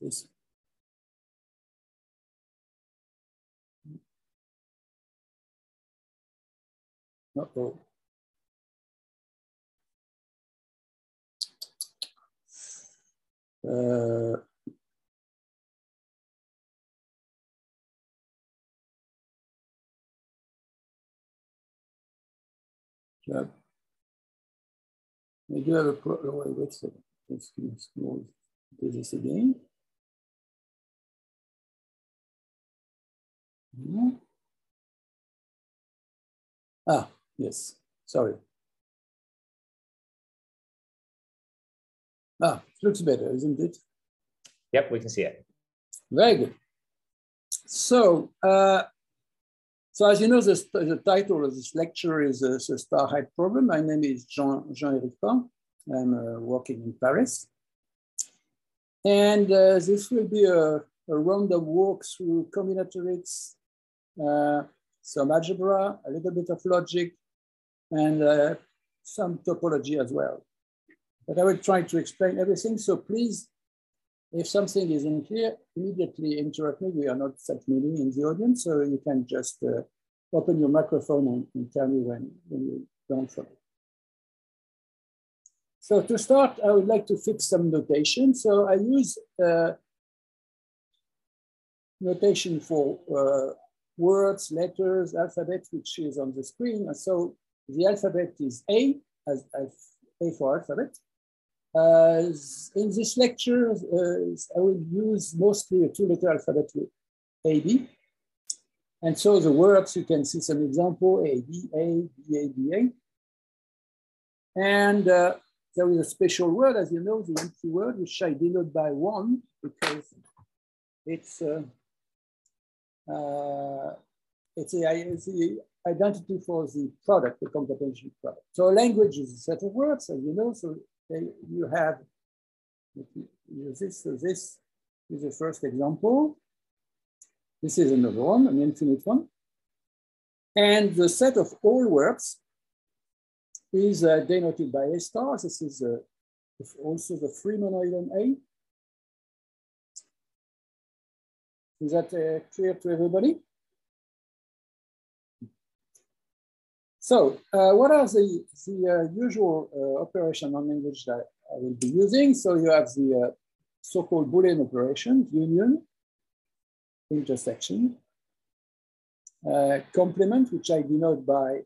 this. Uh-oh. Uh. I do have a problem. Wait, wait a second. Let's do this again. -hmm. Ah, yes, sorry. Ah, it looks better, isn't it? Yep, we can see it. Very good. So, uh, so as you know, the, the title of this lecture is uh, the star height problem. My name is Jean, Jean-Éric Pin. I'm uh, working in Paris. And uh, this will be a, a random walk through combinatorics, uh, some algebra, a little bit of logic, and uh, some topology as well. But I will try to explain everything. So please, if something is unclear, immediately interrupt me. We are not that many in the audience, so you can just uh, open your microphone and, and, tell me when, when you don't follow. So to start, I would like to fix some notation. So I use uh, notation for uh, words, letters, alphabet, which is on the screen. And so the alphabet is A, as, A for alphabet. Uh, in this lecture, uh, I will use mostly a two-letter alphabet with AB. And so the words, you can see some example, A, B, A, B, A, B, A. And uh, there is a special word, as you know, the empty word, which I denote by one, because it's uh, uh, it's, the identity for the product, the competency product. So language is a set of words, as you know. So you have this. So this is the first example. This is another one, an infinite one. And the set of all words is uh, denoted by A star. This is uh, also the free monoid on A. Is that uh, clear to everybody? So uh, what are the, the uh, usual uh, operation on language that I will be using? So you have the so-called Boolean operation, union, intersection, complement, which I denote by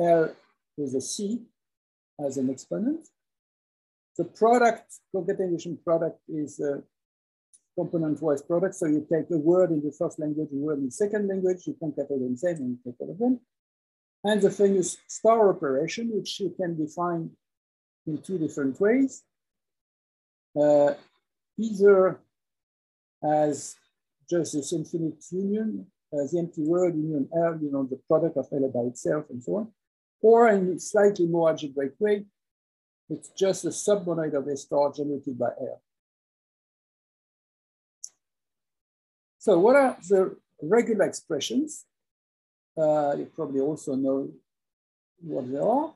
L with a C as an exponent. The product, concatenation product is a component-wise product. So you take a word in the first language, a word in the second language, you concatenate them same and take all of them. And the famous star operation, which you can define in two different ways. Uh, either as just this infinite union, uh, the empty word union L, you know, the product of L by itself and so on, or in slightly more algebraic way, it's just a submonoid of a star generated by L. So what are the regular expressions? Uh, you probably also know what they are.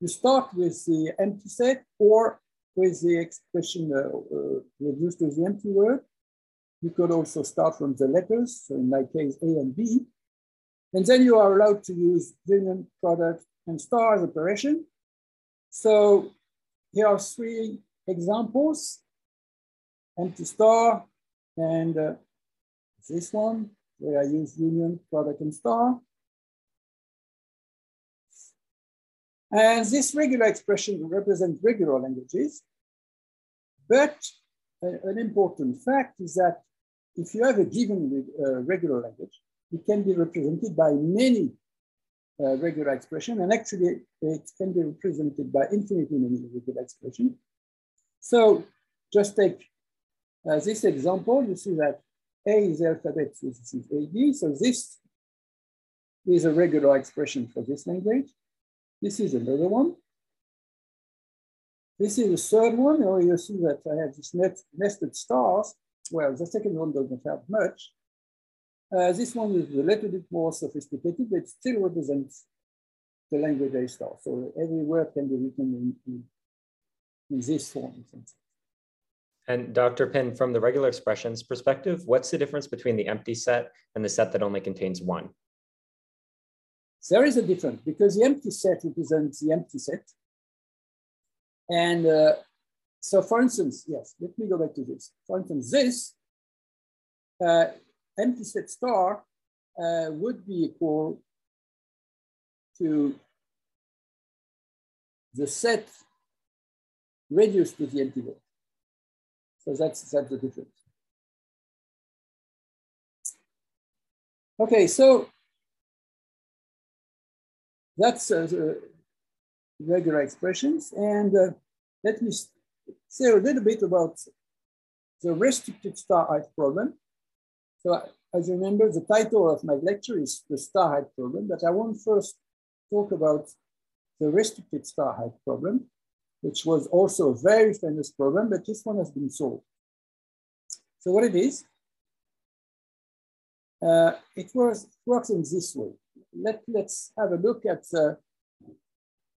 You start with the empty set or with the expression uh, uh, reduced to the empty word. You could also start from the letters, so in my case, A and B. And then you are allowed to use union, product, and stars operation. So here are three examples, empty star, and uh, this one, where I use union, product, and star. And this regular expression represents regular languages. But an important fact is that if you have a given uh, regular language, it can be represented by many uh, regular expression, and actually it can be represented by infinitely many regular expression. So just take uh, this example, you see that A is alphabet, so this is AB. so this is a regular expression for this language. This is another one. This is the third one, or you see that I have this net, nested stars. Well, the second one doesn't have much, uh, this one is a little bit more sophisticated, but it still represents the language A star. So every word can be written in, in, in this form. And Dr. Pin, from the regular expressions perspective, what's the difference between the empty set and the set that only contains one? There is a difference because the empty set represents the empty set. And uh, so for instance, yes, let me go back to this. For instance, this uh, empty set star uh, would be equal to the set reduced to the empty set. So that's, that's the difference. Okay, so that's uh, the regular expressions. And uh, let me say a little bit about the restricted star height problem. So as you remember, the title of my lecture is the star height problem, but I want first talk about the restricted star height problem, which was also a very famous problem, but this one has been solved. So what it is, uh, it was, works in this way. Let, let's have a look at uh,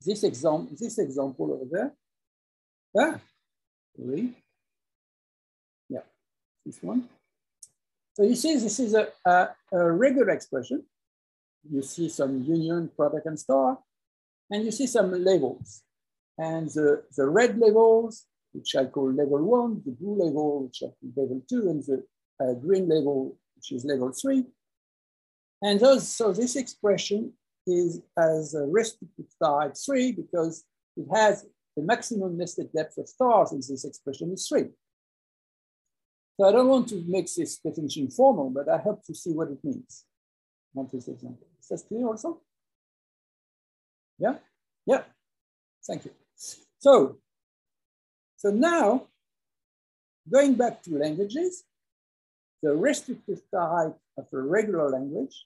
this, example, this example over there. Ah, really? Yeah, this one. So you see, this is a, a, a regular expression. You see some union, product, and star, and you see some labels. And the, the red labels, which I call level one, the blue label, which I call level two, and the uh, green label, which is level three. And those, so this expression is as a restricted at three because it has the maximum nested depth of stars in this expression is three. So I don't want to make this definition formal, but I hope to see what it means on this example. Is that clear also? Yeah? Yeah. Thank you. So, so now, going back to languages, the restricted height of a regular language,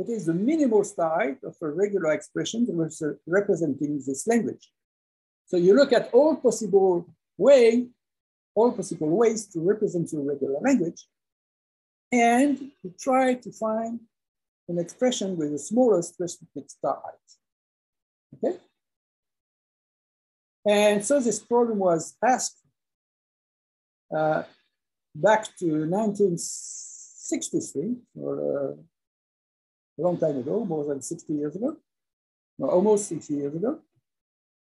it is the minimal height of a regular expression representing this language. So you look at all possible way, all possible ways to represent your regular language, and to try to find an expression with the smallest restricted star height. Okay? And so this problem was asked uh, back to 1963, or uh, a long time ago, more than 60 years ago, no, almost 60 years ago,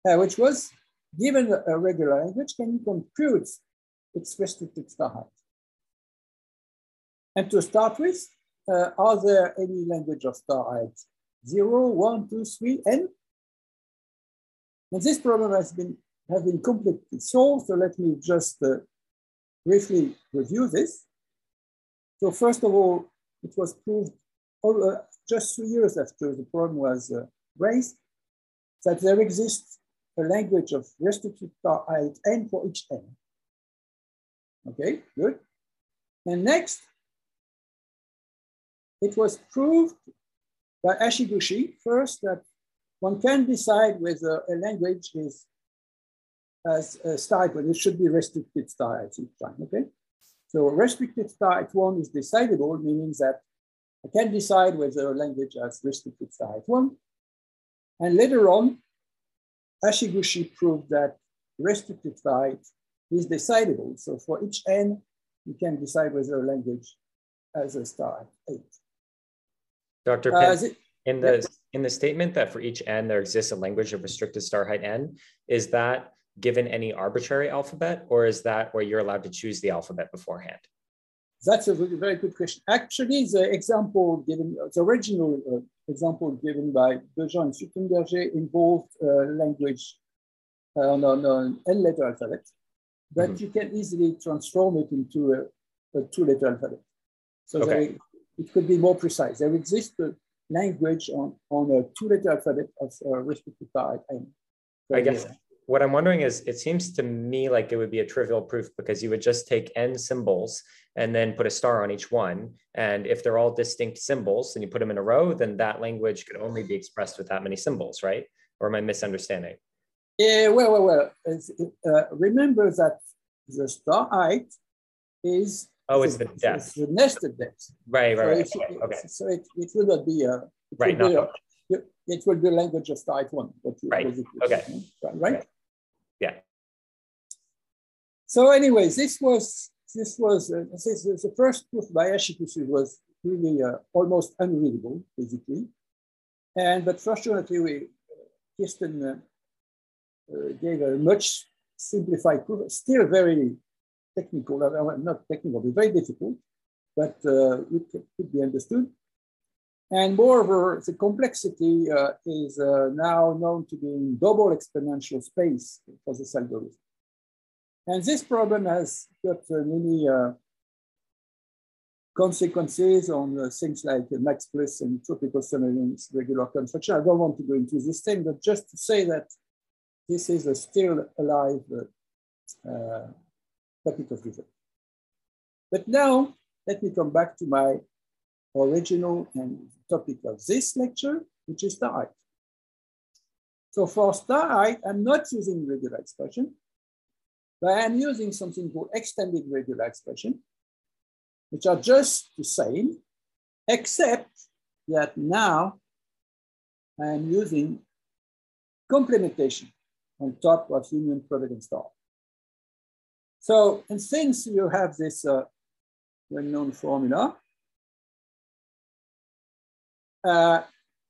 uh, which was, given a regular language, can you compute its restricted star height? And to start with, uh, are there any language of star height? Zero, one, two, three, n? And this problem has been, has been completely solved. So let me just uh, briefly review this. So first of all, it was proved uh, just three years after the problem was uh, raised that there exists a language of restricted star height n for each n. Okay, good. And next, it was proved by Hashiguchi first that one can decide whether a language is as a star height, it should be restricted star height each time, okay? So restricted star height one is decidable, meaning that I can decide whether a language has restricted star height one. And later on, Hashiguchi proved that restricted height is decidable. So for each n, you can decide whether a language has a star height eight. Dr. Uh, in the in the statement that for each n there exists a language of restricted star height n, is that given any arbitrary alphabet, or is that where you're allowed to choose the alphabet beforehand? That's a very good question. Actually, the example given, the original uh, example given by Dejean and Schützenberger involved uh, language uh, on an n-letter alphabet, but mm -hmm. you can easily transform it into a, a two-letter alphabet. So okay it could be more precise. There exists a language on, on a two-letter alphabet of uh, restricted type. And I guess what I'm wondering is, it seems to me like it would be a trivial proof because you would just take n symbols and then put a star on each one. And if they're all distinct symbols and you put them in a row, then that language could only be expressed with that many symbols, right? Or am I misunderstanding? Yeah, well, well, well. Uh, remember that the star height is Oh, it's the depth. It's the nested depth. Right, right, so right. okay. So it, it will not be a. right, not a, it will be language of type one. But right. Okay. Right. right? Yeah. So anyways, this was this was uh, this is the first proof by Hashiguchi was really uh, almost unreadable, basically. And but fortunately, we Kirsten uh, uh, gave a much simplified proof, still very technical, not technical, but very difficult, but uh, it could be understood. And moreover, the complexity uh, is uh, now known to be in double exponential space for this algorithm. And this problem has got uh, many uh, consequences on uh, things like max plus and tropical semirings regular construction. I don't want to go into this thing, but just to say that this is a still alive uh, topic of research. But now, let me come back to my original and topic of this lecture, which is star height. So for star height, I'm not using regular expression, but I'm using something called extended regular expression, which are just the same, except that now I'm using complementation on top of union product star. So, and since you have this uh, well-known formula, uh,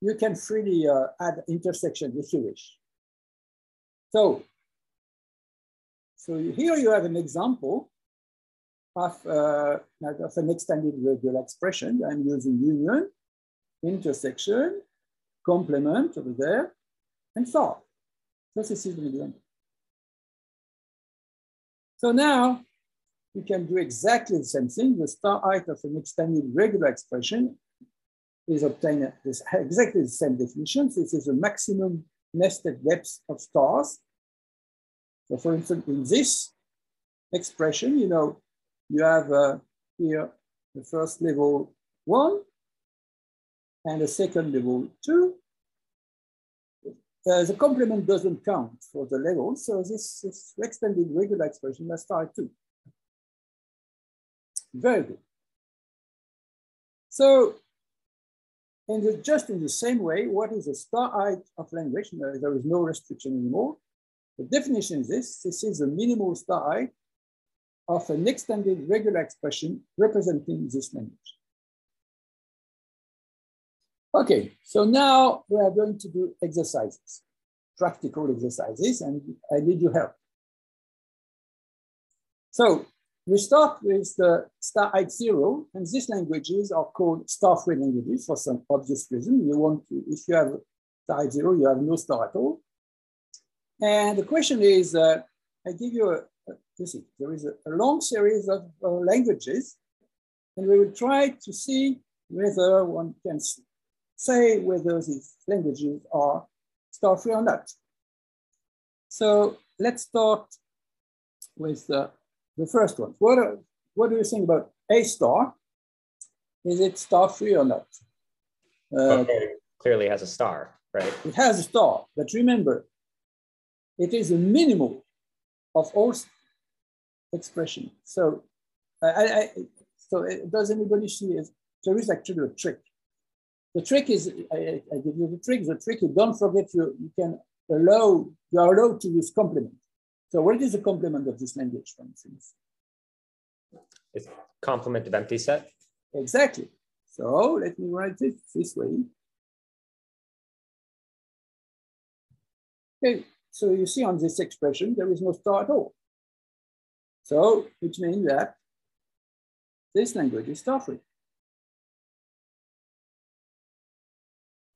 you can freely uh, add intersection if you wish. So, so here you have an example of, uh, of an extended regular expression. I'm using union, intersection, complement over there, and so So this is an example. So now we can do exactly the same thing. The star height of an extended regular expression is obtained with exactly the same definition. This is the maximum nested depth of stars. So for instance, in this expression, you know, you have uh, here the first level one and the second level two. Uh, the complement doesn't count for the level, so this, this extended regular expression must start two. Very good. So and the, just in the same way, what is the star height of language? There is no restriction anymore. The definition is this. This is the minimal star height of an extended regular expression representing this language. Okay, so now we are going to do exercises, practical exercises, and I need your help. So we start with the star height zero, and these languages are called star-free languages for some obvious reason. You want to, if you have star height zero, you have no star at all. And the question is, uh, I give you a, this is, there is a, a long series of uh, languages, and we will try to see whether one can say whether these languages are star-free or not. So let's start with uh, the first one. What, are, what do you think about A star? Is it star free or not? Uh, okay. Clearly has a star, right? It has a star, but remember, it is a minimal of all expression. So, I, I, so does anybody see? It? There is actually a trick. The trick is, I, I give you the trick. The trick is don't forget you, you can allow, you are allowed to use complement. So what is the complement of this language, for instance? It's complement of empty set. Exactly. So let me write it this way. Okay, so you see on this expression, there is no star at all. So, which means that this language is star-free.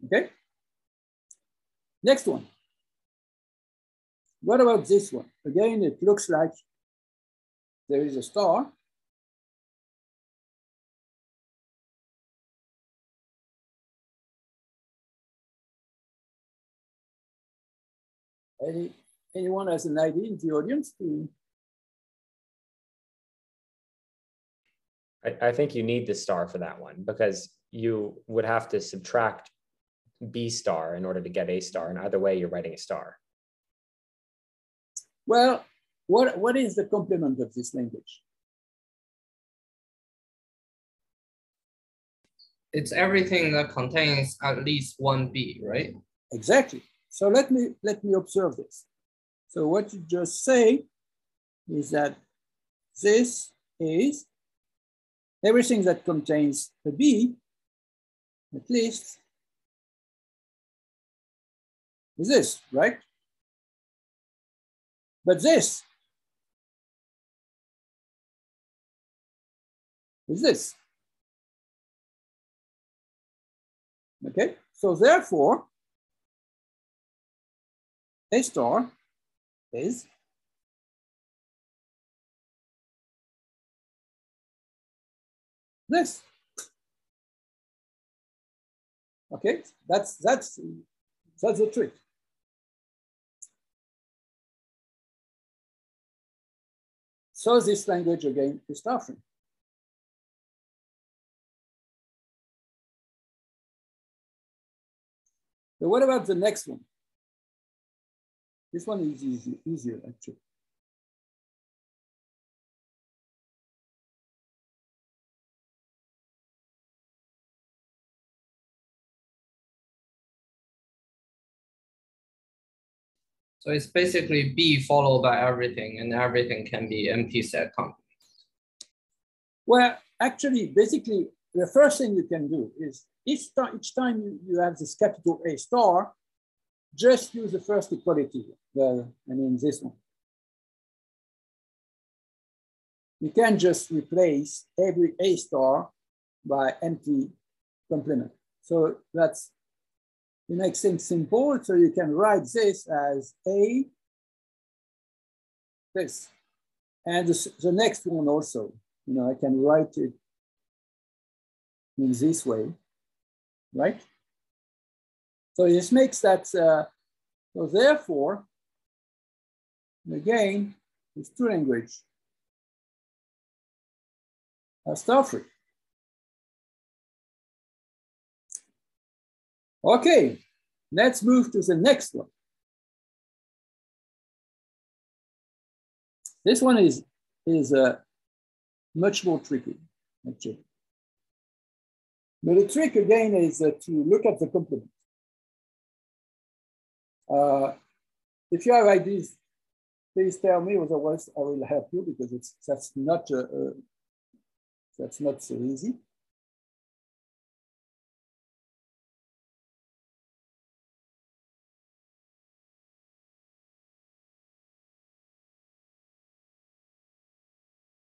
Okay? Next one. What about this one? Again, it looks like there is a star. Any, anyone has an idea in the audience? To... I, I think you need the star for that one because you would have to subtract B star in order to get A star. And either way, you're writing a star. Well, what, what is the complement of this language? It's everything that contains at least one B, right? Exactly. So let me, let me observe this. So what you just say is that this is everything that contains a B, at least, is this, right? But this is this. Okay, so therefore, A star is this. Okay, that's that's that's the trick. So this language again is Starframe. So what about the next one? This one is easy, easier actually. So it's basically B followed by everything and everything can be empty set company. Well, actually, basically, the first thing you can do is each, each time you, you have this capital A star, just use the first equality, the, I mean this one. You can just replace every A star by empty complement. So that's, it makes things simple. So you can write this as A, this, and the, the next one also. You know, I can write it in this way, right? So this makes that, uh, so therefore, again, it's two language are Starfree. Okay, let's move to the next one. This one is, is uh, much more tricky, actually. But the trick again is uh, to look at the complement. Uh, if you have ideas, please tell me, otherwise I will help you because it's that's not uh, uh that's not so easy.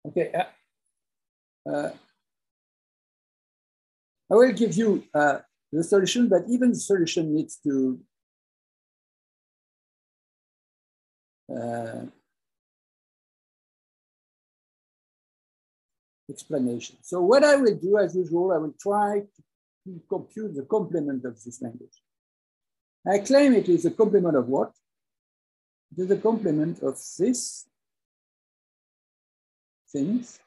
Okay. Uh, uh, I will give you uh, the solution, but even the solution needs to uh, explanation. So what I will do, as usual, I will try to compute the complement of this language. I claim it is a complement of what? It is a complement of this things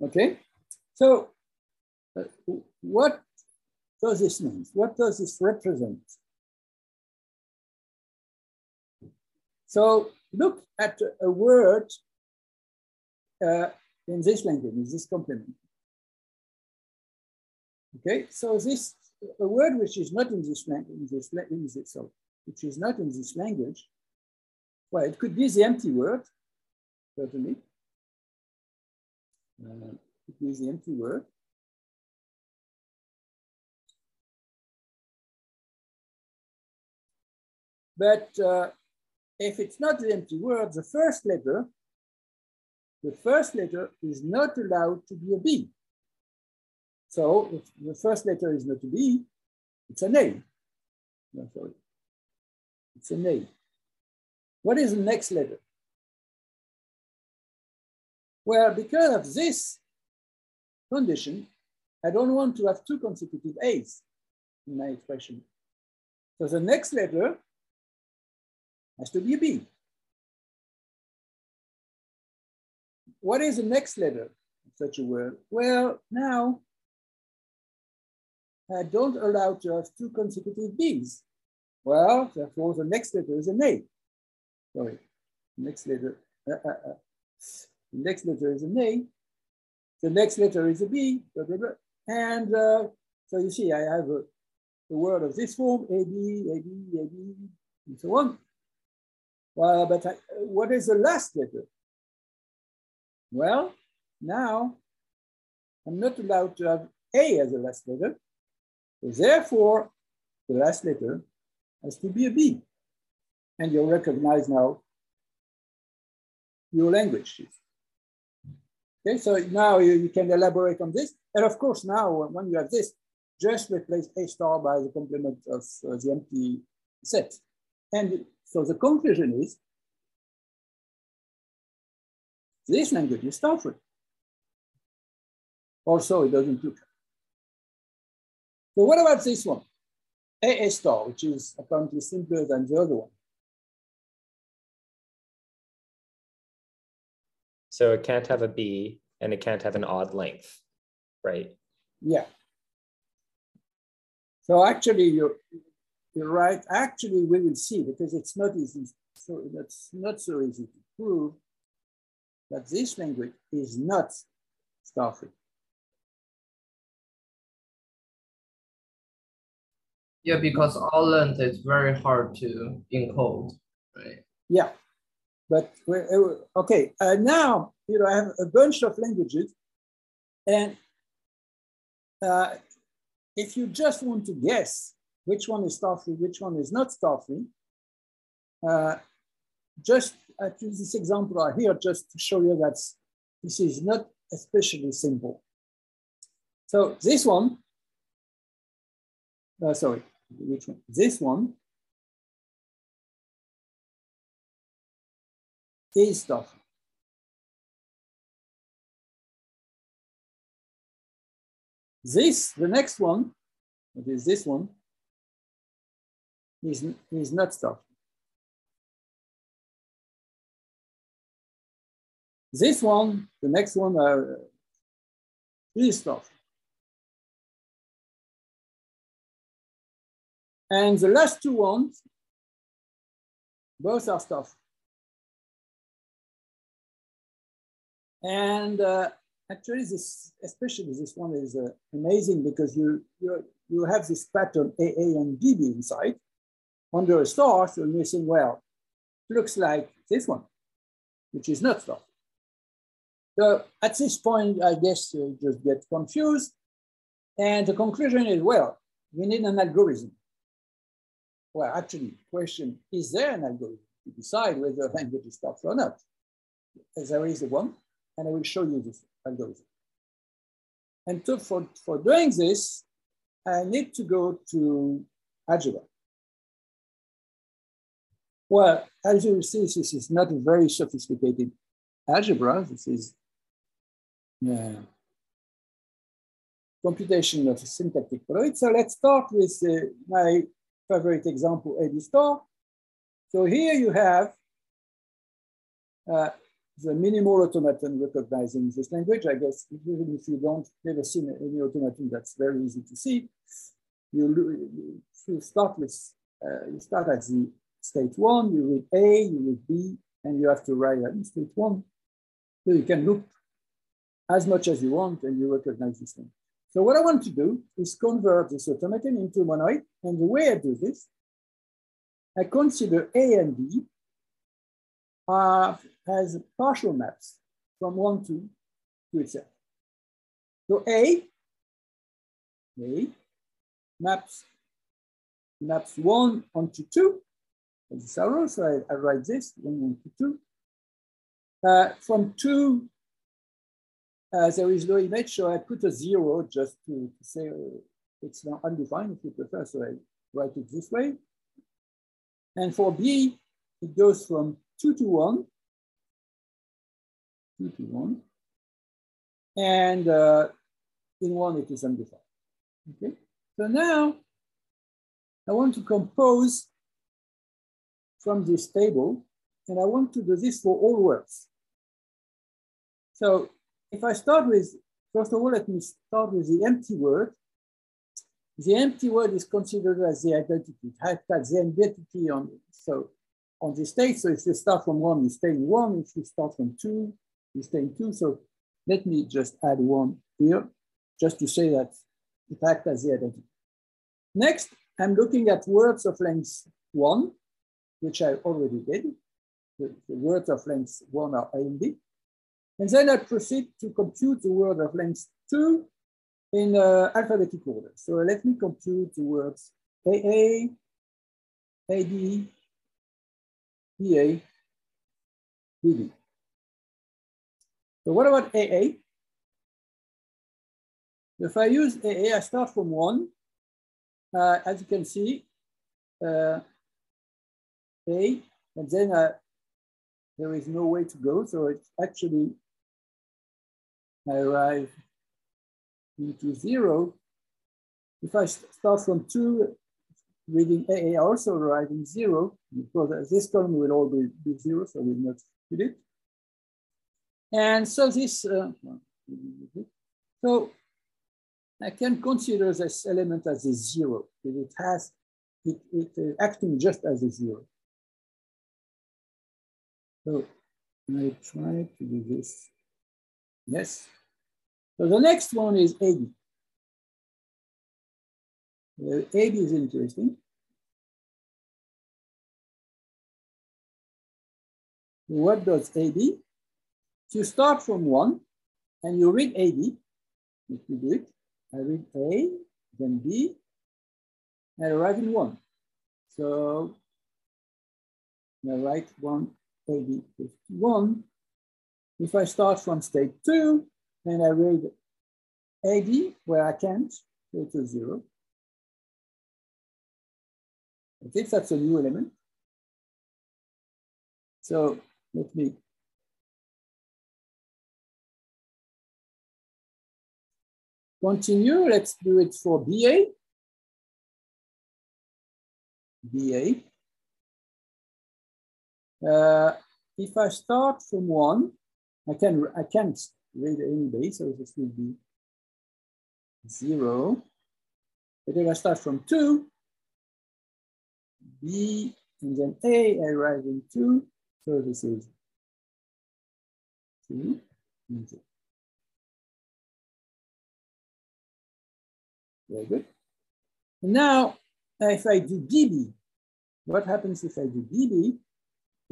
Okay, so uh, what does this mean? What does this represent? So look at a word uh, in this language, in this complement. Okay, so this a word which is not in this language, in this, which is not in this language. Well, it could be the empty word, certainly. Uh, it is the empty word. But uh, if it's not the empty word, the first letter, the first letter is not allowed to be a B. So if the first letter is not a B, it's an A. No, sorry. It's an A. What is the next letter? Well, because of this condition, I don't want to have two consecutive A's in my expression. So the next letter has to be a B. What is the next letter of such a word? Well, now I don't allow to have two consecutive B's Well, therefore the next letter is an A. Sorry, next letter, uh, uh, uh. the next letter is an A. The next letter is a B, blah, blah, blah. and uh, so you see I have a, the word of this form, A, B, A, B, A, B, and so on. Well, but I, what is the last letter? Well, now I'm not allowed to have A as the last letter. So therefore, the last letter has to be a B. And you'll recognize now your language. Okay, so now you, you can elaborate on this. And of course, now when you have this, just replace A star by the complement of uh, the empty set. And so the conclusion is this language is Starfree. Also, it doesn't look. So what about this one? AA star, which is apparently simpler than the other one. So it can't have a B and it can't have an odd length, right? Yeah. So actually, you're, you're right. Actually, we will see because it's not easy. So that's not so easy to prove that this language is not Starfree. Yeah, because all length is very hard to encode, right? Yeah, but uh, okay. Uh, now you know I have a bunch of languages, and uh, if you just want to guess which one is Starfree, which one is not Starfree, uh, just choose this example right here just to show you that this is not especially simple. So this one, uh, sorry, which one? This one is stuff. This, the next one, that is this one, is, is not stuff. This one, the next one, uh, is stuff. And the last two ones, both are stuff. And uh, actually, this, especially this one is uh, amazing because you, you, you have this pattern AA and BB inside under a star. So you're saying, well, looks like this one, which is not stuff. So at this point, I guess you just get confused. And the conclusion is, well, we need an algorithm well, actually, question, is there an algorithm to decide whether a language is stuff or not? There is one, and I will show you this algorithm. And to, for, for doing this, I need to go to algebra. Well, as you see, this is not a very sophisticated algebra. This is uh, computation of syntactic fluid. So let's start with uh, my favorite example, AB star. So here you have uh, the minimal automaton recognizing this language. I guess even if you don't ever seen any automaton, that's very easy to see. You, you start with, uh, you start at the state one, you read A, you read B, and you have to write at state one. So you can loop as much as you want and you recognize this thing. So what I want to do is convert this automaton into monoid. And the way I do this, I consider A and B uh, as partial maps from one to, to itself. So A, A maps, maps one onto two, as arrow, so I, I, write this, one two. Uh, from two uh, there is no image, so I put a zero just to, to say uh, it's not undefined if you prefer, so I write it this way. And for B, it goes from two to one, two to one, and uh, in one it is undefined. Okay, so now I want to compose from this table, and I want to do this for all words. So if I start with, first of all, let me start with the empty word. the empty word is considered as the identity. It has the identity on so on the state. So if you start from one, you stay in one. If you start from two, you stay in two. So let me just add one here, just to say that it acts as the identity. Next, I'm looking at words of length one, which I already did. The, the words of length one are A and B. And then I proceed to compute the word of length two in uh, alphabetic order. So let me compute the words AA, AD. So what about AA? If I use AA, I start from one. Uh, as you can see, uh, A, and then uh, there is no way to go. So it's actually, I arrive into zero. If I start from two, reading A, I also arrive in zero, because this column will all be, be zero, so we'll not fit it. And so this, uh, so I can consider this element as a zero, because it has, it, it uh, acting just as a zero. So I try to do this. Yes. So the next one is AD. Uh, AD is interesting. What does AD? So you start from one and you read AD, if you do it, I read A, then B, and I write in one. So I write one AD 51. If I start from state two, and I read AD where I can't, go to zero. I think that's a new element. So let me continue. Let's do it for BA. BA. Uh, if I start from one, I can I can't read any base, so this will be zero. But if I start from two, B and then A, I write in two, so this is two and two. Very good. Now, if I do BB, what happens if I do BB?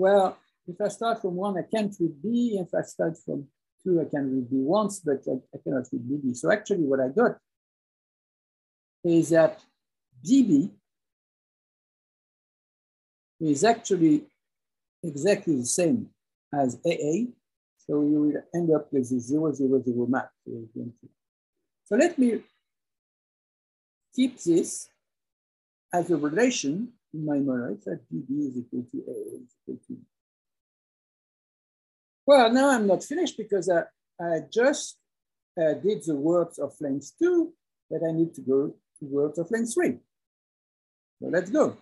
Well, if I start from one, I can't read B. If I start from two, I can read B once, but I, I cannot read BB. So actually what I got is that BB is actually exactly the same as AA. So you will end up with a zero, zero, zero map. So let me keep this as a relation memory that BB is equal to AA is equal to well, now I'm not finished because I, I just uh, did the words of length two, but I need to go to words of length three. So let's go.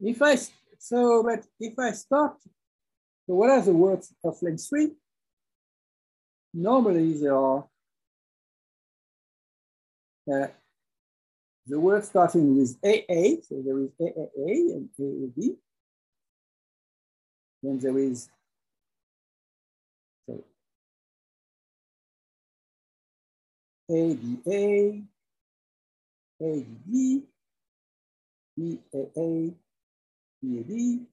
If I, so, but if I start, so what are the words of length three? Normally they are uh, the word starting with AA, so there is AAA and AAB. Then there is ADA, ADB, BAA, BAB,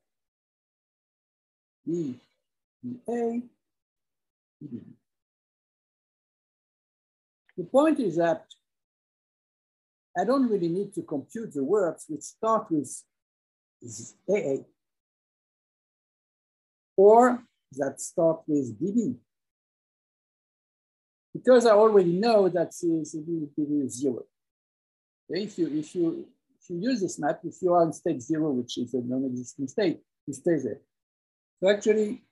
BBA, BBB. The point is that I don't really need to compute the words which start with AA or that start with BB because I already know that CCD is zero. If you, if, you, if you use this map, if you are in state zero, which is a non-existing state, it stays there. So actually,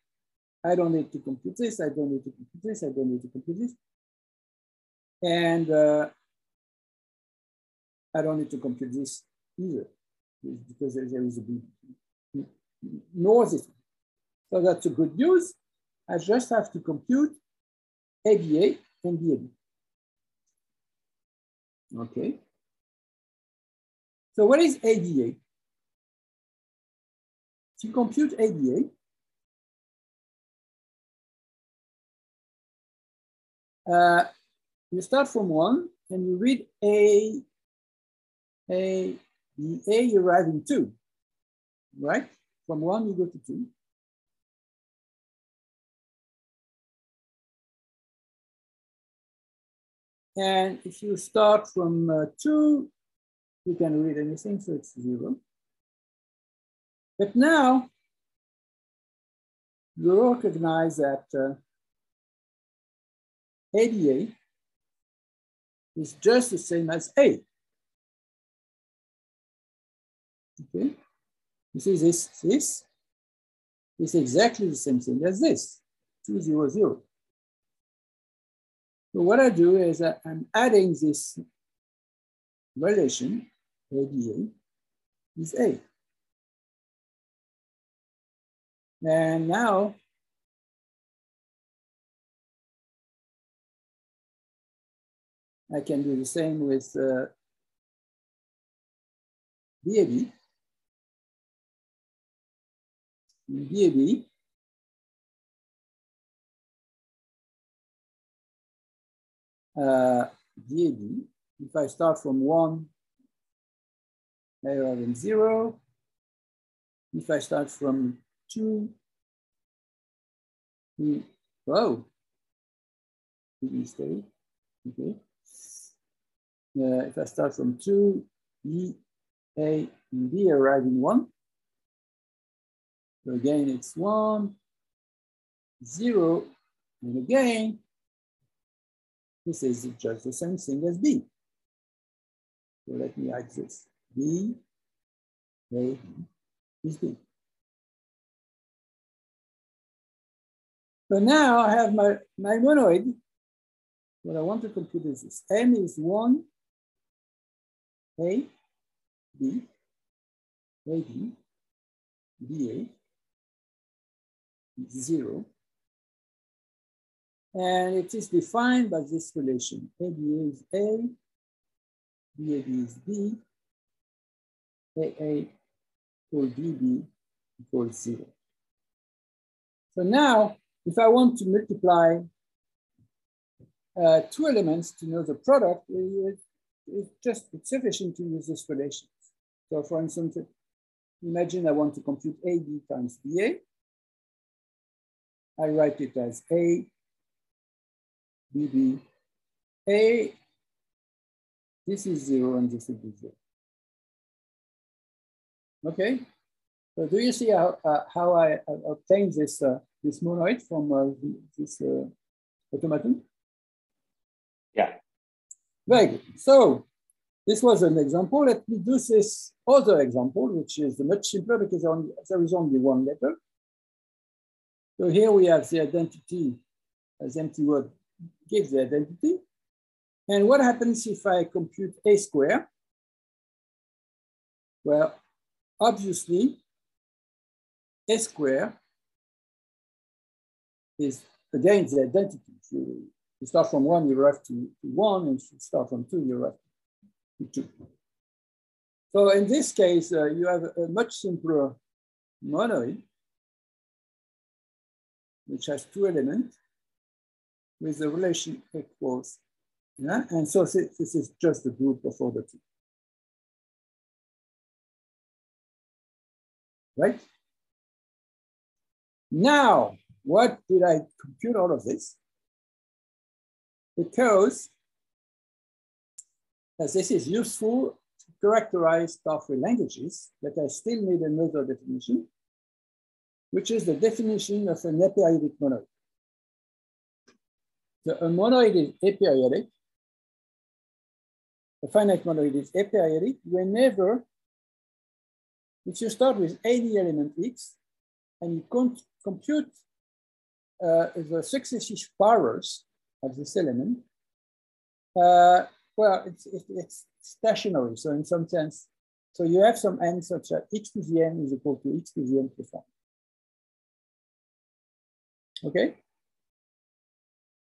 I don't need to compute this, I don't need to compute this, I don't need to compute this. And uh, I don't need to compute this either, because there, is a big, this. So that's a good news. I just have to compute ABA and BAB. Okay. So what is ADA? If you compute ADA, uh, you start from one and you read A, A, A you arrive in two, right? From one you go to two. And if you start from uh, two, you can read anything, so it's zero. But now you recognize that uh, ADA is just the same as A. Okay, you see this, this is exactly the same thing as this, two zero zero. So what I do is I'm adding this relation, ADA, is A. And now I can do the same with uh, BAB. BAB, uh, if I start from one, I arrive in zero. If I start from two, we, whoa, we stay, okay. Uh, if I start from two, E, A, and B arrive in one. So again, it's one, zero, and again, this is just the same thing as B. So let me write this. B, A, is B. So now I have my, my monoid. What I want to compute is this. M is 1, A, B, A, B, B, A, 0. And it is defined by this relation. ABA is A, BAB is B, AA equals BB equals zero. So now, if I want to multiply uh, two elements to know the product, it, it's just it's sufficient to use this relation. So for instance, imagine I want to compute AB times BA. I write it as A BB. A, this is zero and this will be zero. Okay, so do you see how, uh, how I uh, obtained this, uh, this monoid from uh, this uh, automaton? Yeah. Very good. So this was an example. Let me do this other example, which is much simpler because there is only one letter. So here we have the identity as empty word gives the identity. And what happens if I compute a square? Well, obviously, a square is again the identity. If you, you start from one, you arrive to, to one, and if you start from two, you arrive to two. So in this case, uh, you have a much simpler monoid, which has two elements with the relation equals, yeah? And so this is just the group of order two. Right? Now, what did I compute all of this? Because as this is useful to characterize Starfree languages, but I still need another definition, which is the definition of an aperiodic monoid. So a monoid is aperiodic. A finite monoid is aperiodic whenever, if you start with any element x and you compute uh, the successive powers of this element, uh, well, it's, it's stationary. So in some sense, so you have some n such that x to the n is equal to x to the n plus one. Okay?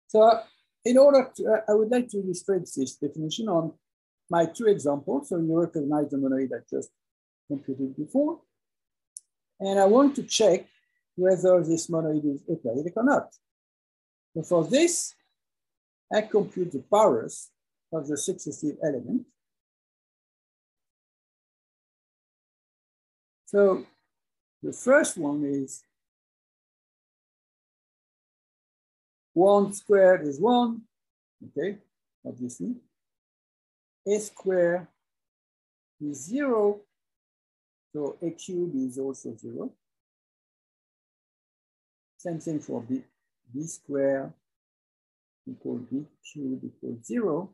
So in order to, uh, I would like to illustrate this definition on my two examples. So you recognize the monoid I just computed before. And I want to check whether this monoid is aperiodic or not. So for this, I compute the powers of the successive element. So the first one is one squared is one, okay, obviously. A squared is zero, so a cube is also zero. Same thing for b, b squared equal b cubed equal zero.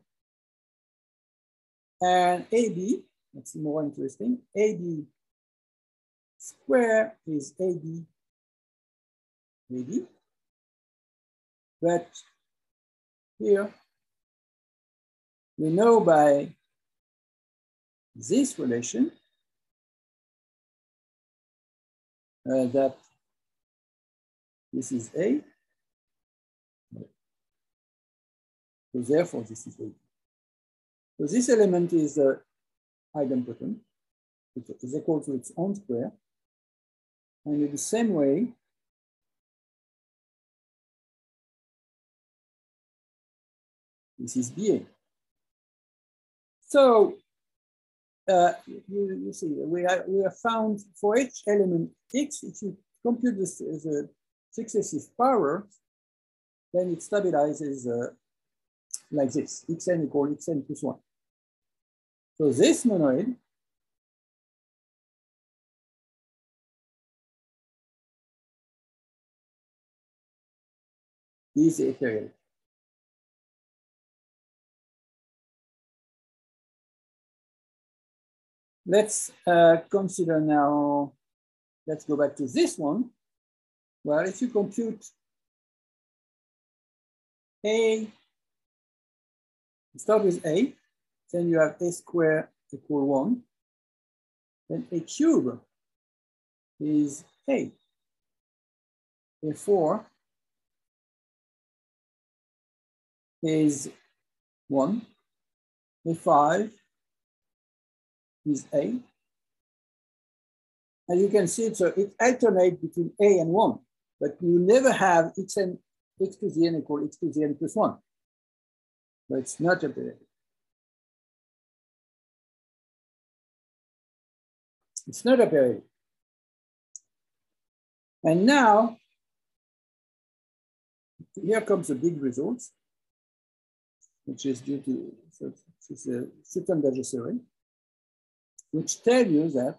And AB, that's more interesting, AB square is AB, AB. But here, we know by this relation uh, that this is A. So therefore, this is A. So this element is uh, idempotent. It is equal to its own square. And in the same way, this is BA. So uh, you, you, see, we, are, we have found for each element x, if you compute this as a successive power, then it stabilizes uh, like this, xn equal xn plus one. So this monoid is aperiodic. Let's uh, consider now, let's go back to this one. Well, if you compute A, start with A, then you have A square equal one. Then A cube is A. A4 is one. A5 is A. And you can see so it alternates between A and one, but you never have x, n, x to the n equal x to the n plus one. But it's not a period. It's not a period. And now, here comes the big results, which is due to so it's a which tell you that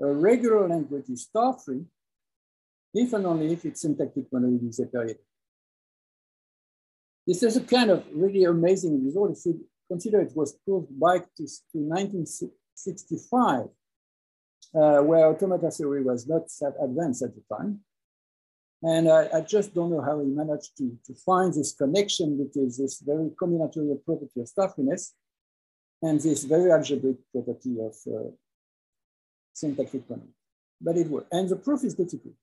a regular language is star-free if and only if its syntactic monoid is aperiodic. This is a kind of really amazing result if you consider it was proved back to, to 1965, uh, where automata theory was not that advanced at the time. And I, I, just don't know how he managed to, to find this connection between this very combinatorial property of starfreeness and this very algebraic property of uh, syntactic pronoun. But it works. And the proof is difficult.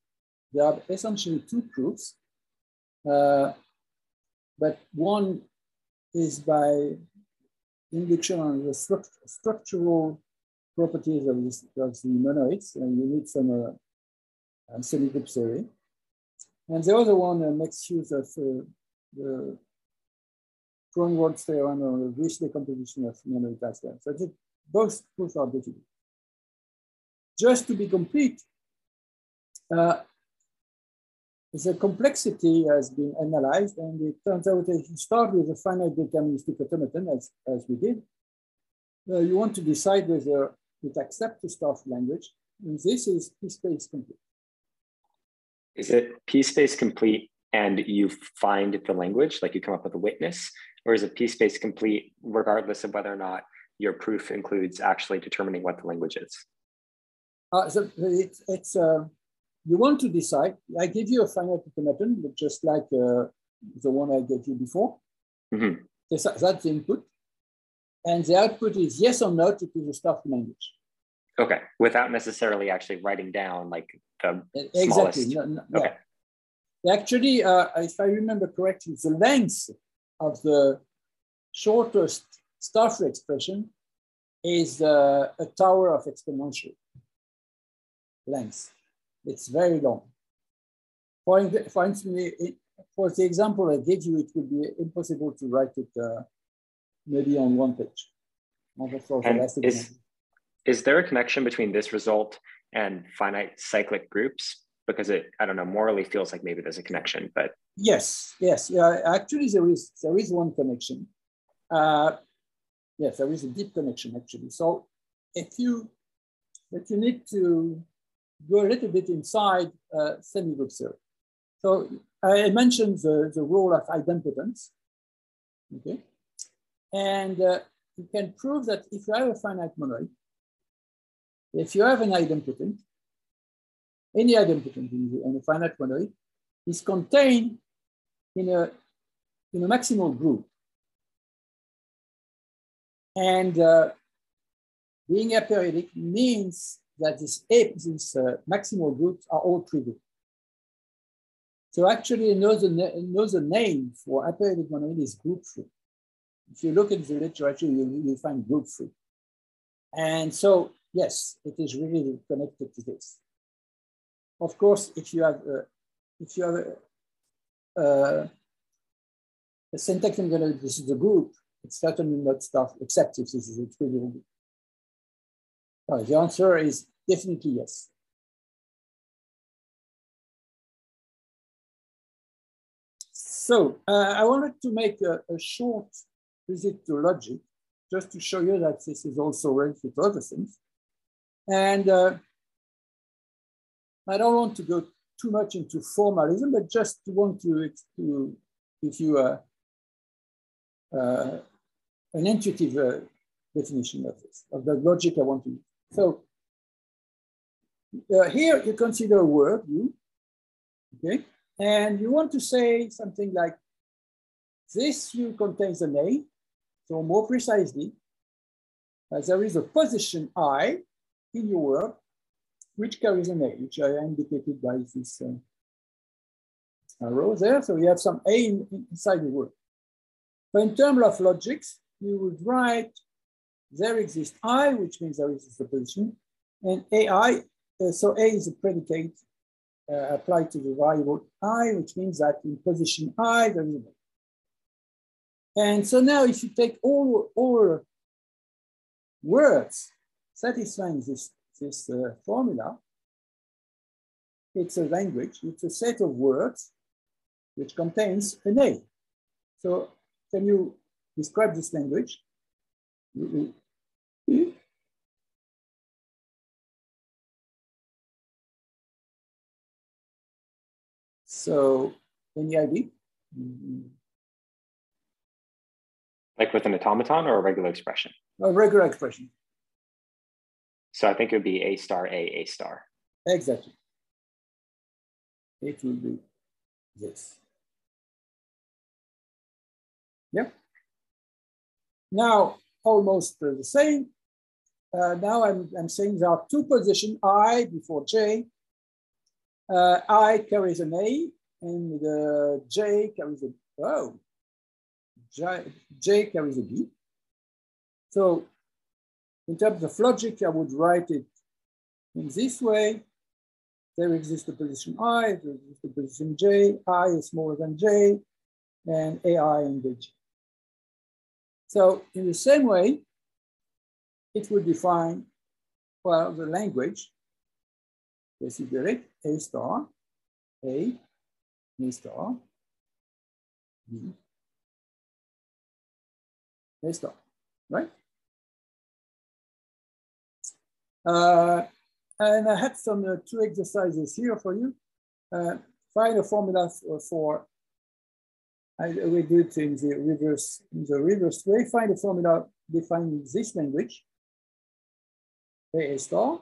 There are essentially two proofs, uh, but one is by induction on the struct structural properties of, this, of the monoids, and you need some uh, semigroup theory. And the other one uh, makes use of uh, the Krohn-Rhodes theorem or Riesz decomposition of memory monoid clusters. So think both proofs are difficult. Just to be complete, uh, the complexity has been analyzed and it turns out that if you start with a finite deterministic automaton, as, as we did, uh, you want to decide whether it accepts the star-free language, and this is p-space complete. Is it p-space complete and you find the language, like you come up with a witness, or is it p-space complete regardless of whether or not your proof includes actually determining what the language is? Uh, so it's, it's uh, you want to decide. I give you a finite automaton, but just like uh, the one I gave you before. Mm-hmm. That's, that's the input. And the output is yes or no to the stuff language. Okay, without necessarily actually writing down like the exactly. smallest. No, no, okay. Actually, uh, if I remember correctly, the length of the shortest star-free expression is uh, a tower of exponential length. It's very long. For, for instance, for the example I gave you, it would be impossible to write it uh, maybe on one page. And is, is there a connection between this result and finite cyclic groups? Because it, I don't know, morally feels like maybe there's a connection, but yes, yes, yeah. Actually, there is there is one connection. Uh, yes, there is a deep connection actually. So if you but you need to go a little bit inside uh, semi-group theory. So I mentioned the, the role of idempotence. Okay, and uh, you can prove that if you have a finite monoid, if you have an idempotent, any idempotent in, the, in a finite monoid is contained in a, in a maximal group. And uh, being aperiodic means that these, these uh, maximal groups are all trivial. So actually another, another name for aperiodic monoid is group free. If you look at the literature, you, you find group free. And so, yes, it is really connected to this. Of course, if you have, uh, if you have a, uh, a syntactic monoid, this is a group, it's certainly not stuff, except if this is a trivial group. The answer is definitely yes. So uh, I wanted to make a, a short visit to logic, just to show you that this is also related to other things. And uh, I don't want to go too much into formalism, but just want to, to give you a, uh, an intuitive uh, definition of this, of the logic I want to use. So uh, here you consider a word, you, okay? And you want to say something like, this you contains an A, so more precisely, there is a position I in your word, which carries an A, which I indicated by this uh, arrow there. So you have some A in, inside the word. But in terms of logics, you would write there exists I, which means there exists a position, and AI, uh, so A is a predicate uh, applied to the variable I, which means that in position I, there is a and so now if you take all, all words satisfying this, this uh, formula, it's a language, it's a set of words which contains an A. So can you describe this language? So any idea? Like with an automaton or a regular expression? A regular expression. So I think it would be A star A, A star. Exactly. It will be this. Yep. Now, almost the same. Uh, now I'm, I'm saying there are two positions, I before J. Uh, I carries an A and the J carries a, oh, J, J carries a B. So in terms of logic, I would write it in this way. There exists a position I, there exists a position J, I is smaller than J, and AI and J. So in the same way, it would define, well, the language, basically A star, A, A star, B, A star, right? And I had some uh, two exercises here for you. Uh, find a formula for, for I, we do it in the reverse, in the reverse way. Find a formula defining this language, A star.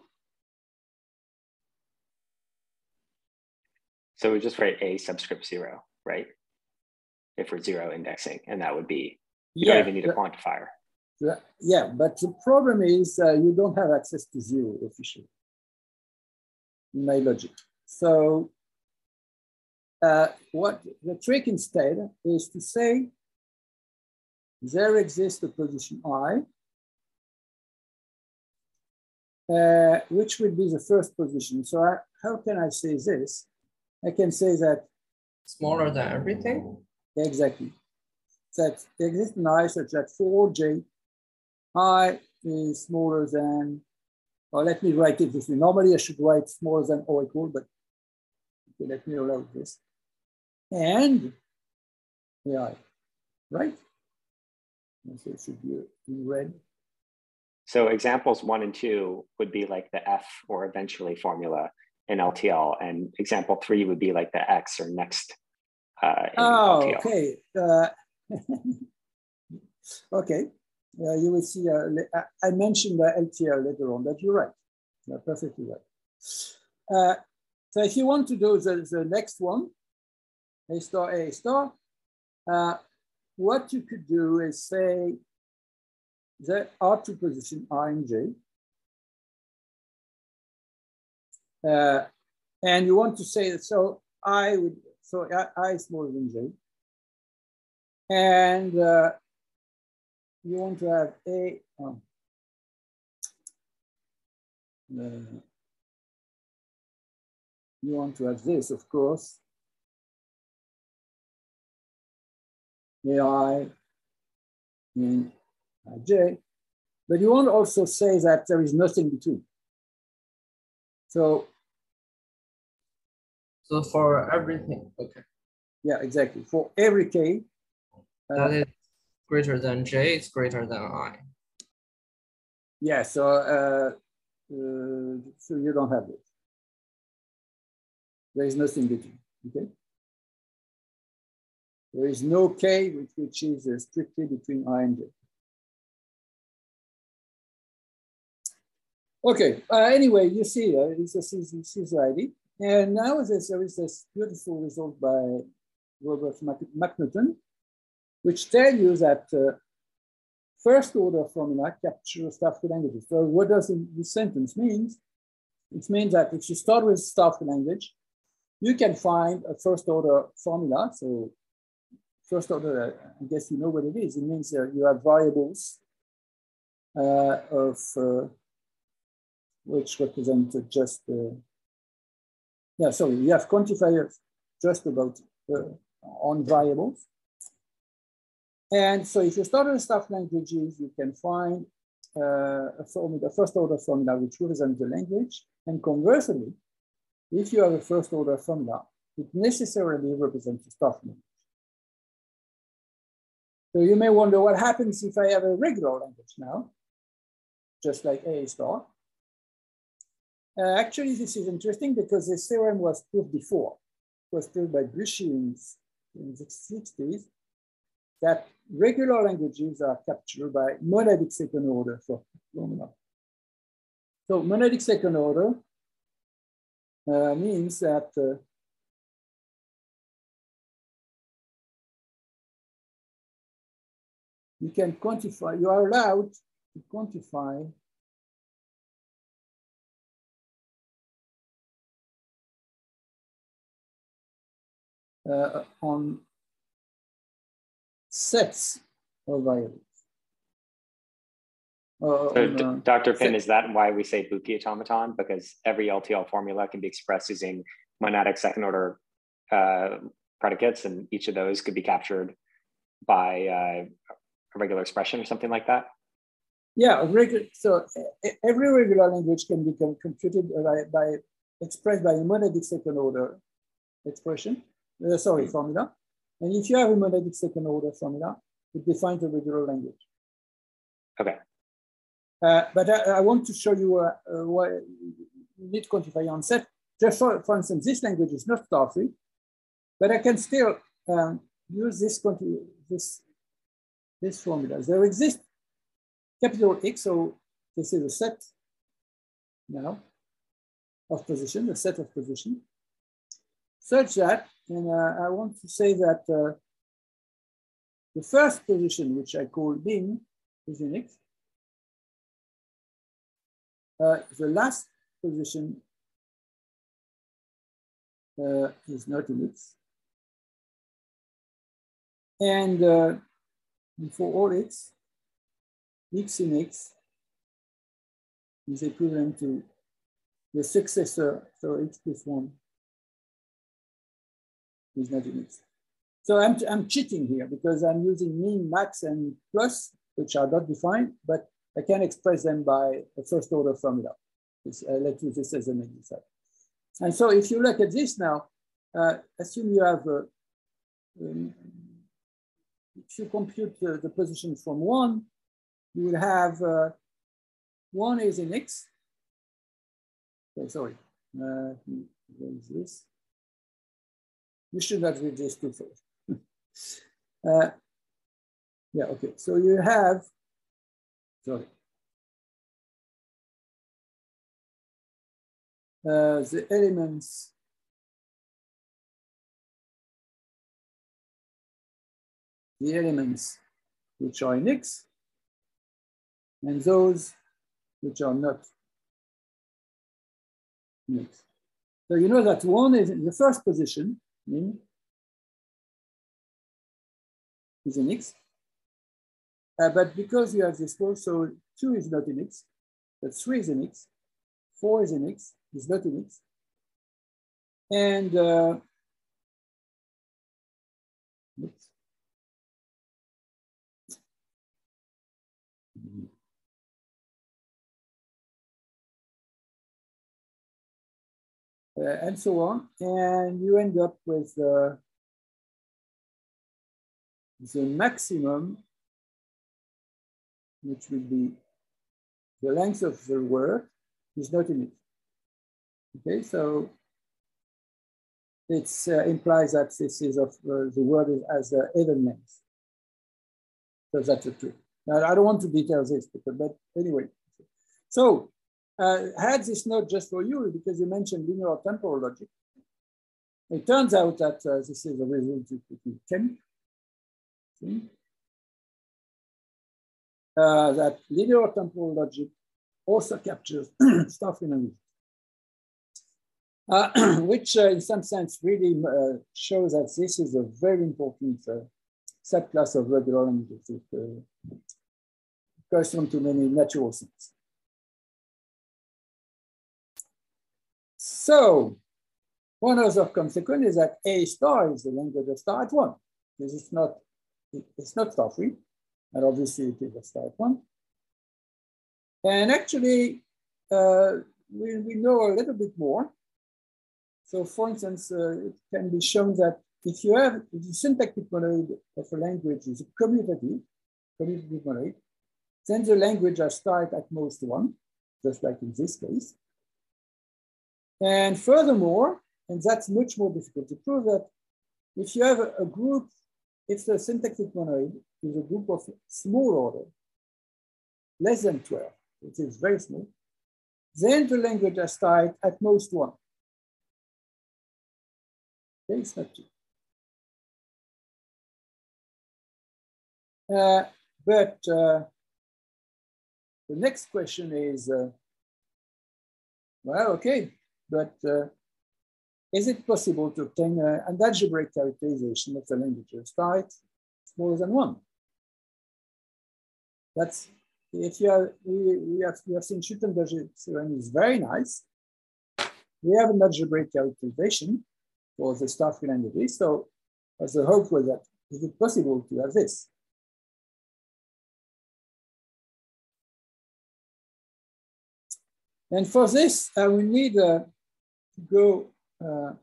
So we just write A subscript zero, right? If we're zero indexing, and that would be, you yeah, don't even need a quantifier. Yeah, but the problem is uh, you don't have access to zero officially in my logic. So uh, what the trick instead is to say there exists a position i, uh, which would be the first position. So I, how can I say this? I can say that smaller than everything. Exactly. That there exists an i such that for j, i is smaller than, or let me write it this way. Normally I should write smaller than or equal, but okay, let me allow this. And AI, right? so it should be in red. So examples one and two would be like the F or eventually formula in LTL, and example three would be like the X or next. Uh, oh, LTL. okay. Uh, okay. Uh, you will see. Uh, I mentioned the LTL later on, but you're right. You're perfectly right. Uh, so if you want to do the, the next one, A star, A star, uh, what you could do is say the R2 position I and J. Uh, and you want to say that, so I would, so I, I is smaller than J. And uh, you want to have A, um, uh, you want to have this, of course. AI in j, but you want to also say that there is nothing between. So, so for everything, okay. Yeah, exactly. For every k, uh, that is greater than j, it's greater than i. Yeah, so uh, uh, so you don't have it. There is nothing between. Okay. There is no k which, which is uh, strictly between i and j. Okay, uh, anyway, you see, uh, this is, this is ID. And now there's, there is this beautiful result by Robert McNaughton, which tell you that uh, first order formula captures star-free languages. So what does this sentence mean? It means that if you start with star-free language, you can find a first order formula. So first order, I guess you know what it is. It means that you have variables uh, of uh, which represent just, uh, yeah, sorry, you have quantifiers just about uh, on variables. And so if you start with star-free languages, you can find uh, a formula, first order formula which represents the language. And conversely, if you have a first order formula, it necessarily represents the star-free language. So you may wonder what happens if I have a regular language now, just like A star. Uh, actually, this is interesting because this theorem was proved before. It was proved by Buchi in, in the 60s that regular languages are captured by monadic second order for formula. So monadic second order uh, means that uh, you can quantify, you are allowed to quantify uh, on sets of variables. Uh, so, on, uh, Dr. Pin, is that why we say Buchi automaton? Because every LTL formula can be expressed using monadic second order uh, predicates, and each of those could be captured by uh, a regular expression or something like that? Yeah, regular, so every regular language can be computed by, by expressed by a monadic second order expression uh, sorry, formula. And if you have a monadic second order formula, it defines a regular language. Okay. Uh, but I, I, want to show you uh, uh, what you need to quantify on set. Just for, for instance, this language is not star-free, but I can still um, use this, this, this formula. There exists capital X, so this is a set now of position, a set of position, such that and uh, I want to say that uh, the first position, which I call min, is in. Uh, the last position uh, is not in X. And uh, for all x, x in x is equivalent to the successor, so x plus one is not in x. So I'm, I'm cheating here because I'm using min, max, and plus, which are not defined, but I can express them by a first order formula. Uh, let's use this as an example. And so if you look at this now, uh, assume you have, uh, um, if you compute the, the, position from one, you will have uh, one is in x. Okay, sorry, uh, this? You should not this too fast. uh, yeah, okay, so you have, sorry. Uh, the elements the elements which are in X and those which are not in X. So you know that one is in the first position, mean is an X. Uh, but because you have this code, so two is not an X, but three is an X, four is an X, is not an X. And uh, and so on. And you end up with uh, the maximum, which will be the length of the word, is not in it. Okay, so it uh, implies that this is of uh, the word as uh, even length. So that's truth. Now, I don't want to detail this, but, but anyway. So uh, had this note just for you because you mentioned linear temporal logic. It turns out that uh, this is a result of 10. See? Uh, that linear temporal logic also captures stuff in a uh, which uh, in some sense really uh, shows that this is a very important uh, subclass of regular languages. It uh, corresponds to many natural things. So one other consequence is that A star is the language of star height one. This is not, it's not star free, and obviously it is a star height one. And actually, uh, we, we know a little bit more. So for instance, uh, it can be shown that if you have the syntactic monoid of a language is a commutative, commutative monoid, then the language has start at most one, just like in this case. And furthermore, and that's much more difficult to prove that if you have a, group, if the syntactic monoid is a group of small order, less than 12, which is very small, then the language has type at most one. Okay, it's not two. Uh, but uh, the next question is, uh, well, okay, but uh, is it possible to obtain a, an algebraic characterization of the languages type smaller than one? That's if you have we, we have we have seen Schützenberger theorem is very nice. We have an algebraic characterization for the star free languages. So as the hope was that is it possible to have this? And for this, uh, I will need a go uh,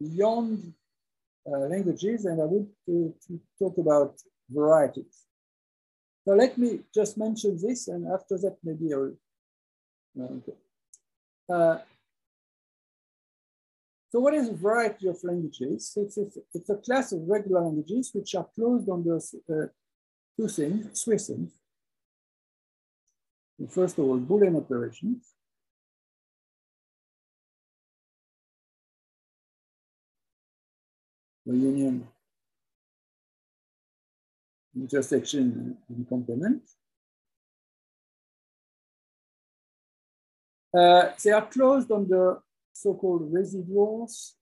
beyond uh, languages and I would to, to talk about varieties. So let me just mention this and after that maybe I'll, okay. Uh, so what is a variety of languages? It's, it's, it's, a class of regular languages which are closed under uh, two things, three things. First of all, Boolean operations. union intersection and complement. Uh, they are closed on the so-called residuals.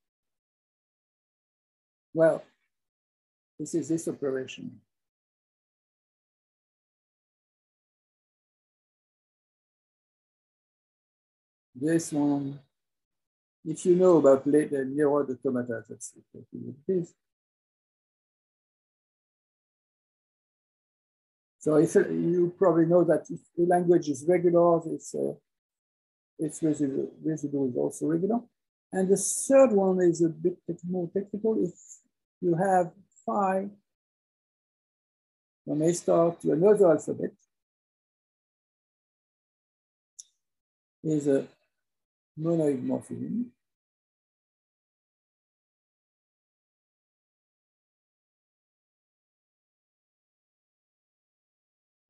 Well, this is this operation. This one if you know about the Leroy automata, that's it. So if you probably know that if the language is regular, its, uh, its residue is also regular. And the third one is a bit more technical. If you have phi from A star to another alphabet, is a monoid morphism.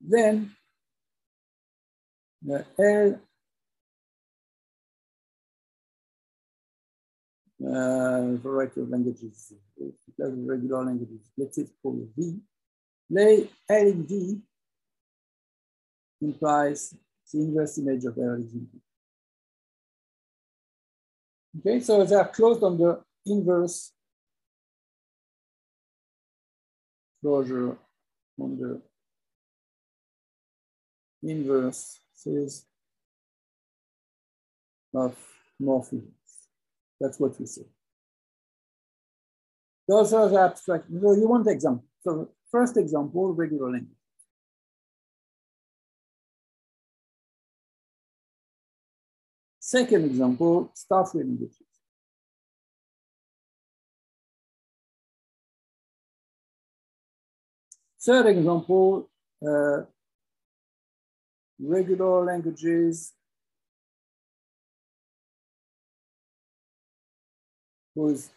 Then the L uh, variety of languages, regular languages, let's say it V. Lay L in V implies the inverse image of L in V. Okay, so they are closed on the inverse closure on the inverses of morphisms. That's what we say. Those are the abstract. So you want example. So first example, regular language. Second example, star-free languages. Third example, uh, regular languages whose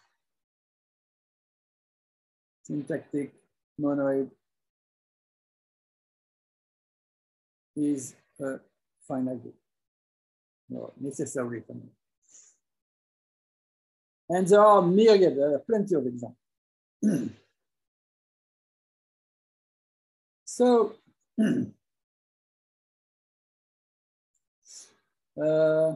syntactic monoid is a finite group no, necessarily finite. And there are myriad, there are plenty of examples. so, uh,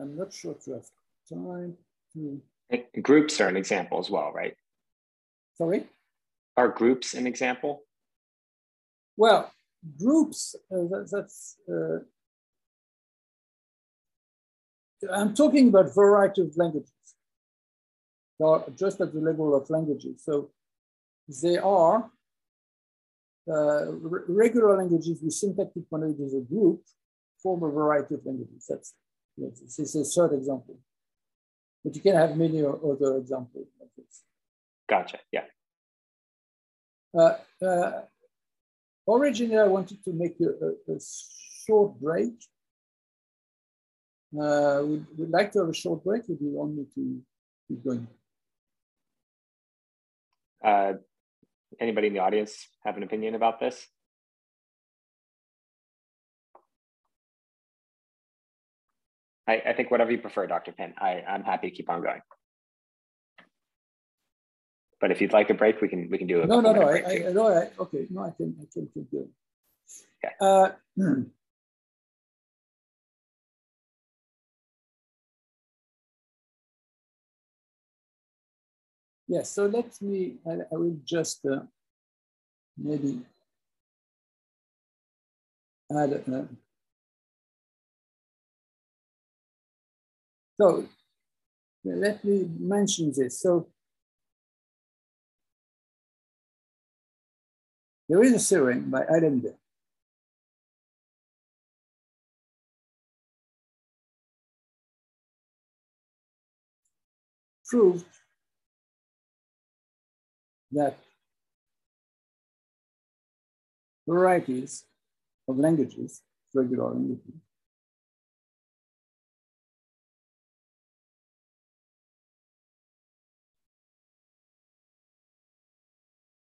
I'm not sure to have time to. Groups are an example as well, right? Sorry? Are groups an example? Well, groups, uh, that, that's, uh, I'm talking about variety of languages, so just at the level of languages. So they are uh, regular languages with syntactic monoid as a group form a variety of languages. That's this is a third example, but you can have many other examples like this. Gotcha. Yeah. Uh, uh, originally, I wanted to make a, a, a short break. Uh, we'd, we'd, like to have a short break if you want me to keep going. Anybody in the audience have an opinion about this? I, I think whatever you prefer, Dr. Pin. I, I'm happy to keep on going. But if you'd like a break, we can we can do it. no no no I, I, no I, okay no I can I can keep going. Okay. Uh, Yes, so let me, I, I will just uh, maybe add, uh, so let me mention this. So There is a theorem by Allende proved that varieties of languages, regular languages,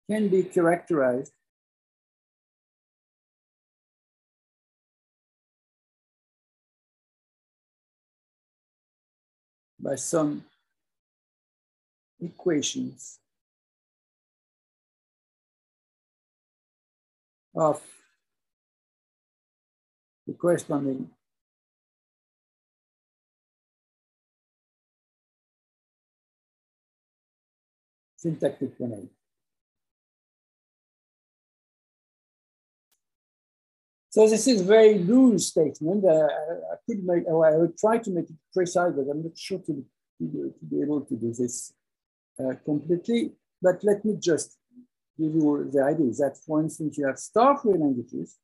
can be characterized by some equations of the corresponding syntactic domain. So this is a very loose statement. Uh, I could make, oh, I would try to make it precise, but I'm not sure to, to, to be able to do this uh, completely. But let me just give you the idea that, for instance, you have star-free languages.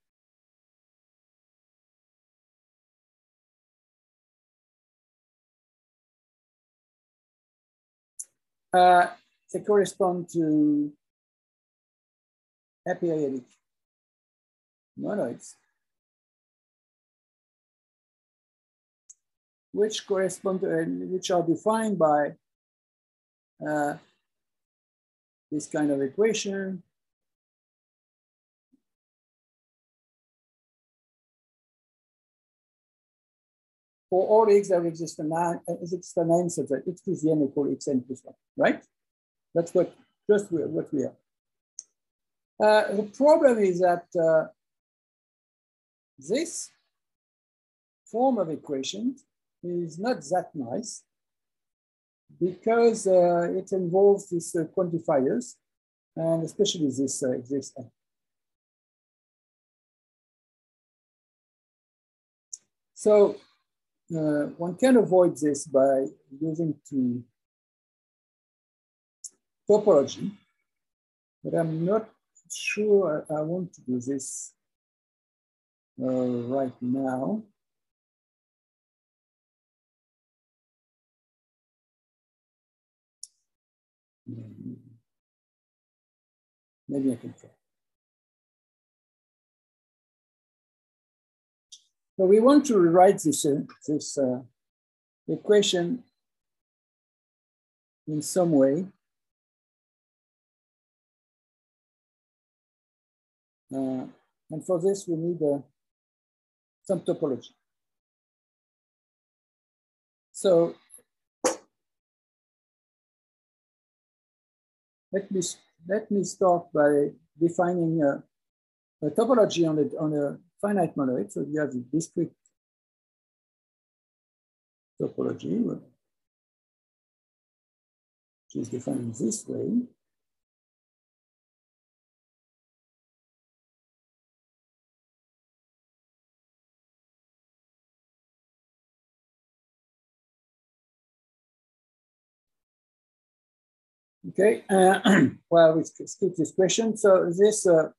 Uh, they correspond to aperiodic monoids, which correspond to, which are defined by uh, this kind of equation. For all x, there exists an, exists an answer that x to the n equal xn plus 1, right? That's what just what we are. Uh, the problem is that uh, this form of equation is not that nice because uh, it involves these uh, quantifiers and especially this uh, this. So uh, one can avoid this by using to topology, but I'm not sure I, I want to do this uh, right now. Maybe I can try. So we want to rewrite this, uh, this uh, equation in some way. Uh, and for this, we need uh, some topology. So let me, let me start by defining a, a topology on, it, on a finite monoid. So you have the discrete topology, which is defined this way. Okay, uh, well, we skip this question. So this, uh,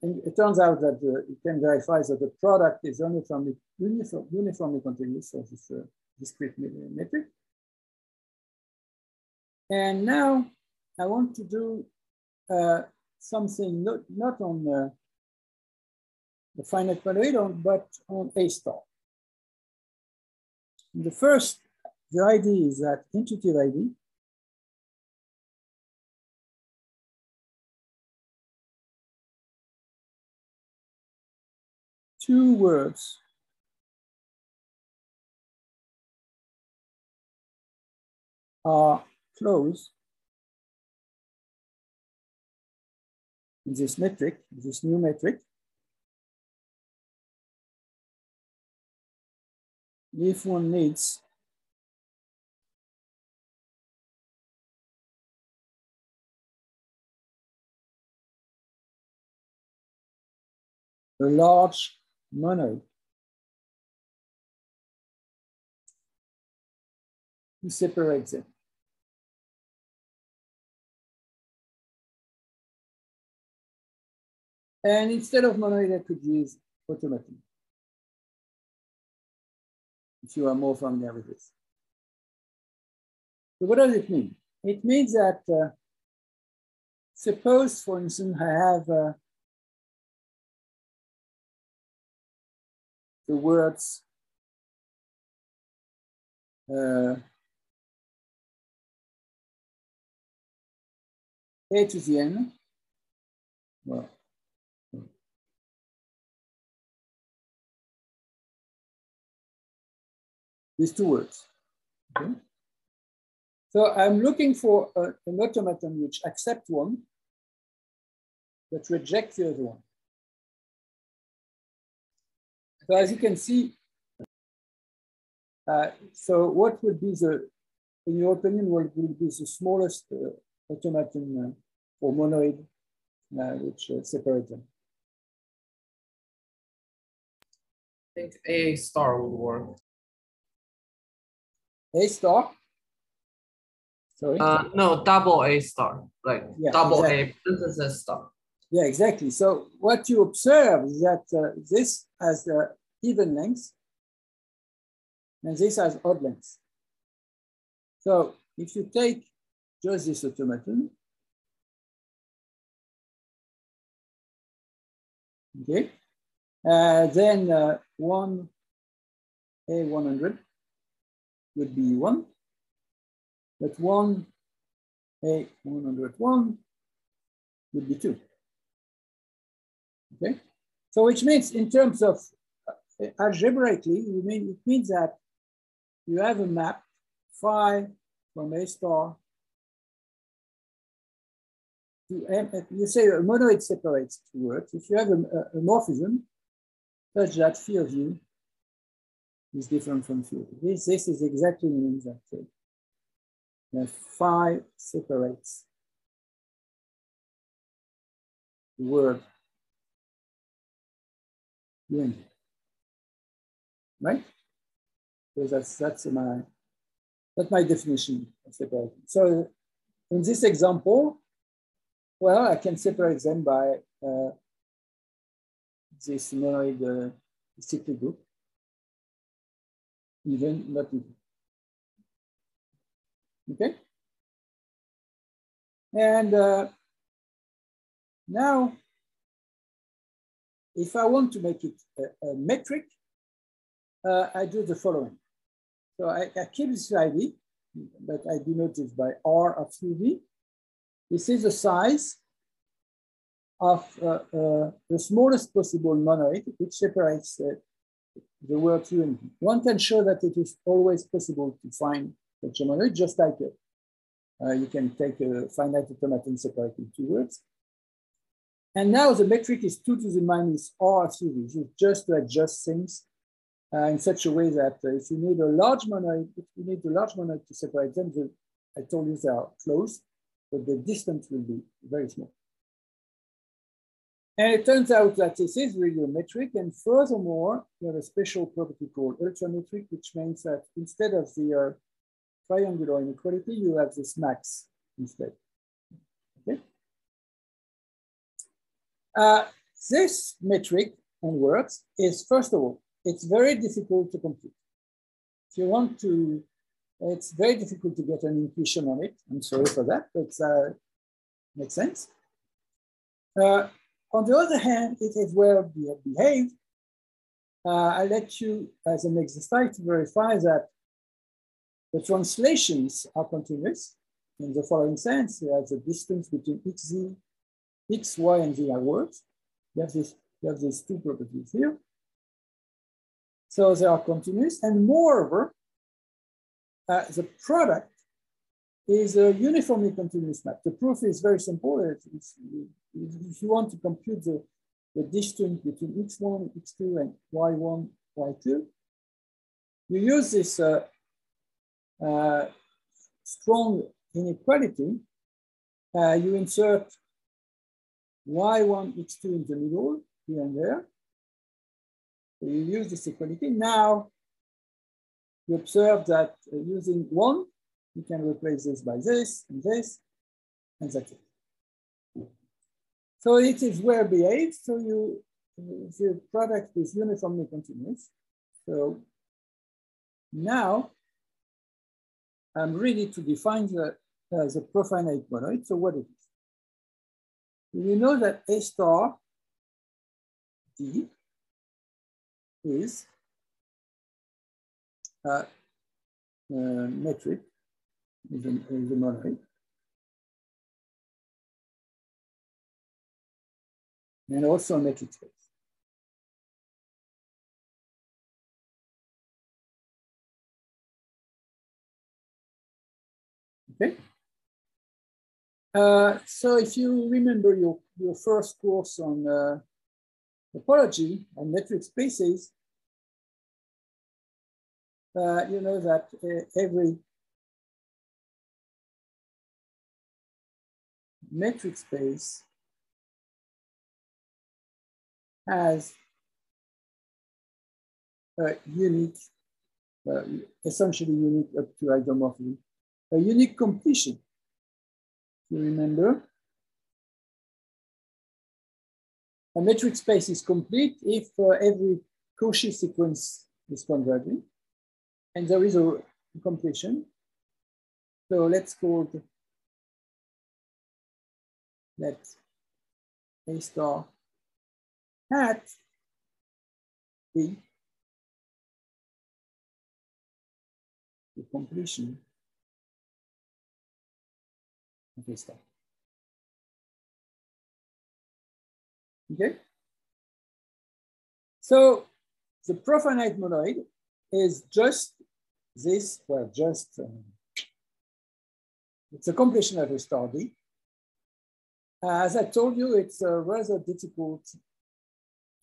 it turns out that uh, you can verify that the product is uniformly, uniform, uniformly continuous, so this uh, discrete metric. And now I want to do uh, something not, not on uh, the finite monoid, but on A star. The first, the idea is that intuitive ID two words. are close in this metric, this new metric. If one needs a large monoid. Who separates it? And instead of monoid, I could use automaton. If you are more familiar with this. So what does it mean? It means that uh, suppose, for instance, I have uh, the words uh. Well, these two words. Okay. So I'm looking for a, an automaton which accepts one, but rejects the other one. So as you can see, uh, so what would be the, in your opinion, what would be the smallest uh, automaton uh, or monoid uh, which uh, separates them? I think A star would work. A star? Sorry? Uh, no, double A star, like Yeah, double exactly. A parenthesis star. Yeah, exactly. So what you observe is that uh, this has even length and this has odd length. So if you take just this automaton, okay, uh, then uh, one A100 would be one, but one A101 would be two. Okay, so which means in terms of uh, algebraically, you mean it means that you have a map phi from A star to M. You say a monoid separates two words. If you have a, a, a morphism such that phi of u is different from phi. This, this is exactly means that uh, phi separates the word Right? So that's that's my that's my definition of separation. So in this example, well, I can separate them by uh, this monoid uh, cyclic group, even not even. Okay. And uh, now if I want to make it a, a metric, uh, I do the following. So I, I, keep this ID, but I denote it by R of UV. This is the size of uh, uh, the smallest possible monoid, which separates the word U and One can show that it is always possible to find such a monoid, just like it. Uh, you can take a finite automaton separating two words. And now the metric is 2 to the minus r series, just to adjust things uh, in such a way that uh, if you need a large monoid, if you need a large monoid to separate them, the, I told you they are close, but the distance will be very small. And it turns out that this is really a metric. And furthermore, you have a special property called ultrametric, which means that instead of the uh, triangular inequality, you have this max instead. Uh, this metric and works is, first of all, it's very difficult to compute. If you want to, it's very difficult to get an intuition on it. I'm sorry for that, but uh, makes sense. Uh, on the other hand, it is well behaved. Uh, I let you, as an exercise, to verify that the translations are continuous in the following sense. Have the distance between xz x, y, and z are words. You have, this, you have these two properties here. So they are continuous. And moreover, uh, the product is a uniformly continuous map. The proof is very simple. It's, if you want to compute the, the distance between x1, x2, and y1, y2, you use this uh, uh, strong inequality. Uh, you insert y1, x2 in the middle, here and there. So you use this equality. Now, you observe that uh, using one, you can replace this by this and this, and that's it. So it is well behaved. So you, the product is uniformly continuous. So now I'm ready to define the, uh, the profinite monoid. So what it? We know that A star D is a, a metric, is a, is a monoid. And also a metric space. Okay. Uh, so if you remember your, your first course on uh, topology and metric spaces, uh, you know that uh, every metric space has a unique, uh, essentially unique up to isomorphism, a unique completion. You remember? A metric space is complete if uh, every Cauchy sequence is converging, and there is a completion. So let's call let A star hat be the completion A. Okay. So the profinite monoid is just this, well, just, um, it's a completion of a D. Uh, as I told you, it's uh, rather difficult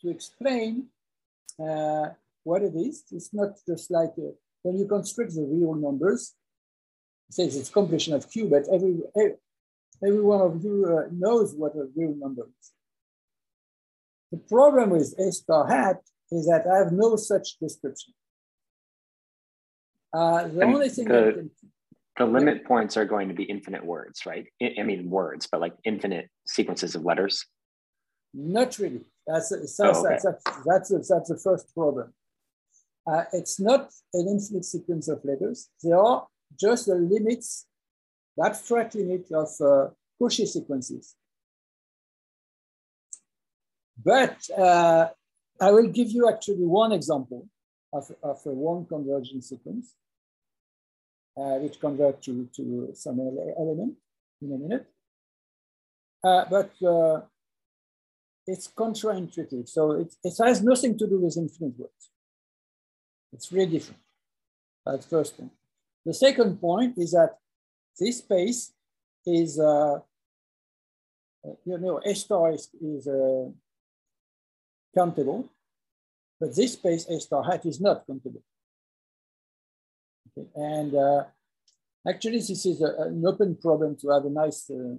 to explain uh, what it is. It's not just like uh, when you construct the real numbers, says it's completion of Q, but every, every one of you uh, knows what a real number is. The problem with A star hat is that I have no such description. Uh, the And only thing the- can, The limit points are going to be infinite words, right? I, I mean words, but like infinite sequences of letters. not really. That's, that's, Oh, okay. that's, that's, that's, that's the first problem. Uh, it's not an infinite sequence of letters. There are just the limits, the abstract limit of uh, Cauchy sequences. But uh, I will give you actually one example of, of a one convergent sequence, uh, which convert to, to some element in a minute. Uh, but uh, it's counterintuitive. So it, it has nothing to do with infinite words. It's really different. That's first point. The second point is that this space is, uh, uh, you know, A star is, is uh, countable, but this space A star hat is not countable. Okay. And uh, actually, this is a, an open problem to have a nice uh,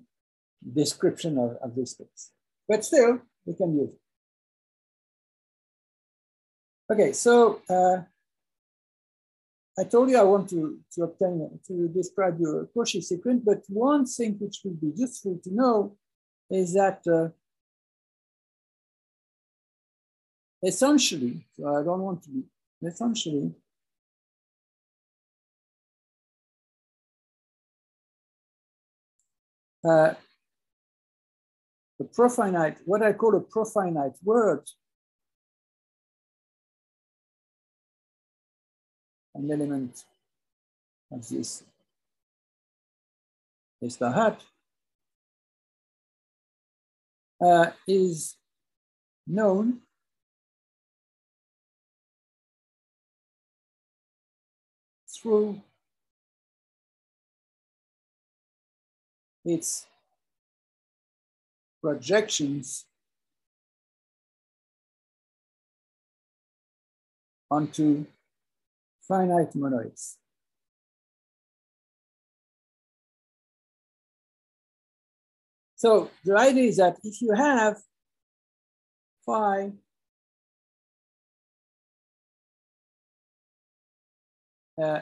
description of, of this space. But still, we can use it. Okay, so uh, I told you I want to, to obtain, to describe your Cauchy sequence, but one thing which will be useful to know is that uh, essentially, so I don't want to be, essentially, uh, the profinite, what I call a profinite word, an element of this is the hat, uh, is known through its projections onto finite monoids. So the idea is that if you have phi uh,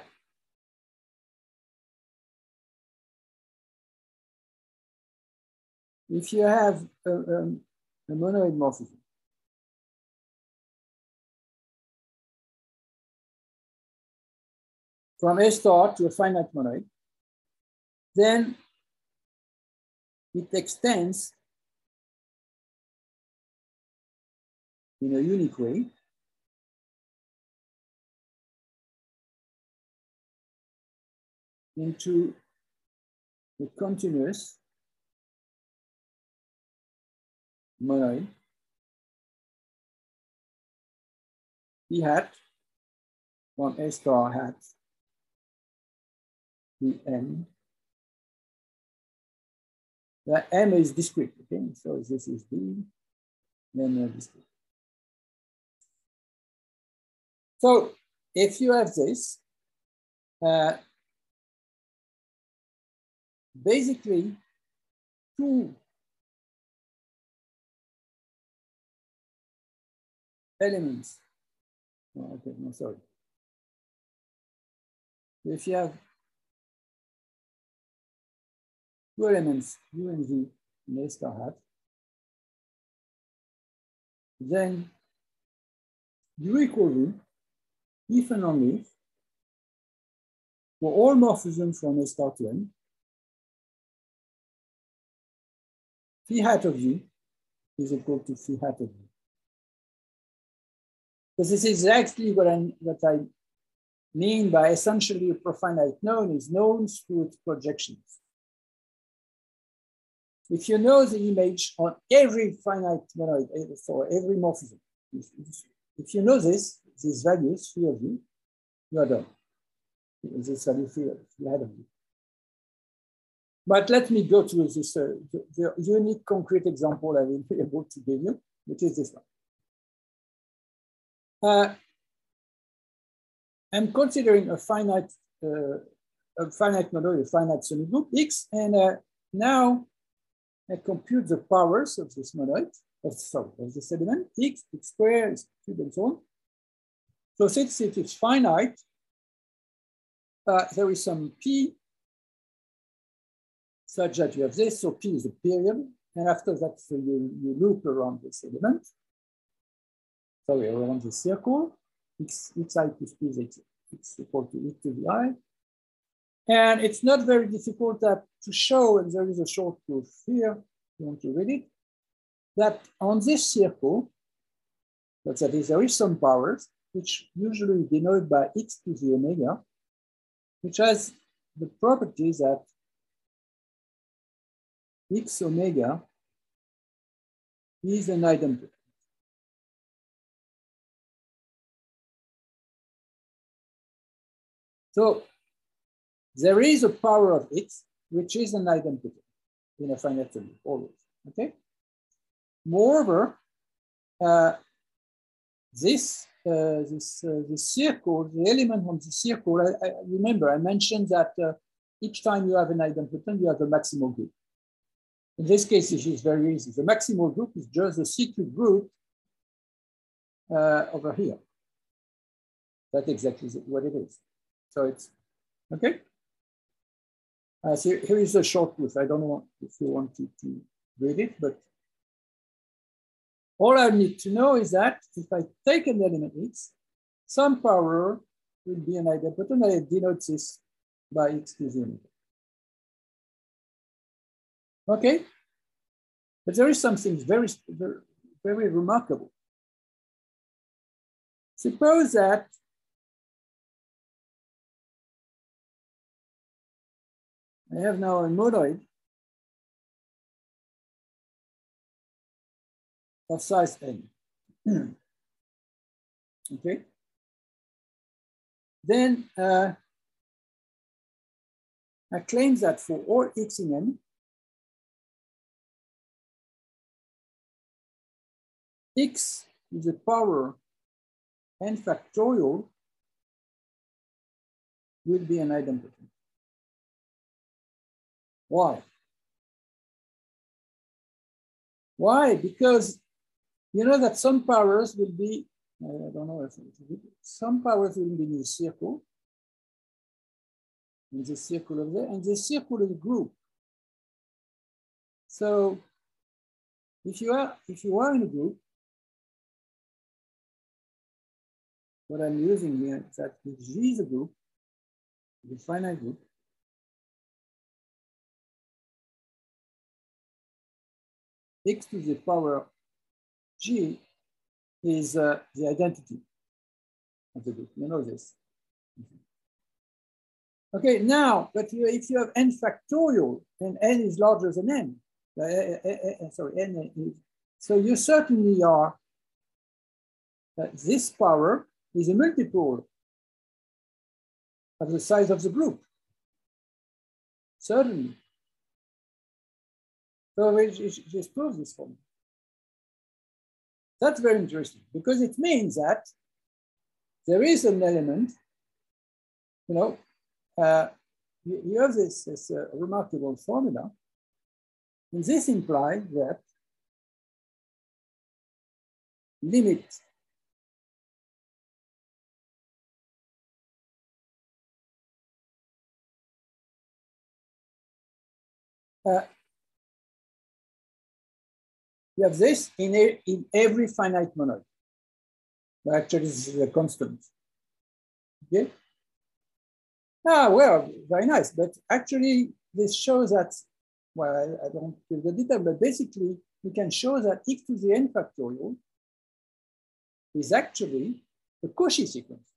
if you have a, um, a monoid morphism, from A star to a finite monoid, then it extends in a unique way. Into a continuous monoid P hat from A star hat to M. The M is discrete, okay? So this is the uh, discrete. So if you have this, uh, basically two elements Oh, okay, no, sorry. If you have two elements, U and V, in A star hat, then U equal V, if and only if, for all morphisms from A star to N, phi hat of U is equal to phi hat of V. Because this is exactly what I, what I mean by essentially a profinite known is known through its projections. If you know the image on every finite monoid for every morphism, if, if you know this, these values, three of you, you are done. This value three of you. But let me go to this uh, the, the, unique concrete example I will be able to give you, which is this one. Uh, I'm considering a finite, uh, a finite monoid, a finite semigroup X, and uh, now I compute the powers of this monoid, of, sorry, of the element, X, X squared, X cubed, and so on. So since it is finite, uh, there is some P such that you have this, so P is a period, and after that, so you, you loop around this element, sorry, around the circle, x, xi plus p is x equal to e to the i. And it's not very difficult that, to show, and there is a short proof here, you want to read it, that on this circle, that is, there is some powers, which usually denoted by x to the omega, which has the property that x omega is an idempotent. So there is a power of x, which is an identity in a finite field, always, okay? Moreover, uh, this, uh, this, uh, circle, the element on the circle, I, I remember I mentioned that uh, each time you have an idempotent, you have a maximal group. In this case, it is very easy. The maximal group is just the cyclic group uh, over here. That's exactly what it is. So it's, okay? Uh, so here is a short proof. I don't know if you want to, to read it, but all I need to know is that if I take an element x, some power will be an idempotent. I denote this by x to the unit. Okay? But there is something very, very, very remarkable. Suppose that I have now a monoid of size n. okay. Then uh, I claim that for all x in n, x to the power n factorial will be an idempotent. Why? Why? Because you know that some powers will be, I don't know if some powers will be in the circle, in the circle of there, and the circle is group. So if you are if you are in a group, what I'm using here is that if G is a group, the finite group, x to the power g is uh, the identity of the group. You know this. Okay, now, but you, if you have n factorial and n is larger than n, uh, uh, uh, sorry, n is, so you certainly are, this power is a multiple of the size of the group. Certainly. So she, she this for me. That's very interesting because it means that there is an element, you know, uh, you, you, have this, this uh, remarkable formula. And this implies that limit uh, you have this in, a, in every finite monoid. But actually, this is a constant. Okay. Ah, well, very nice. But actually, this shows that, well, I, I don't give the detail, but basically, we can show that x to the n factorial is actually a Cauchy sequence.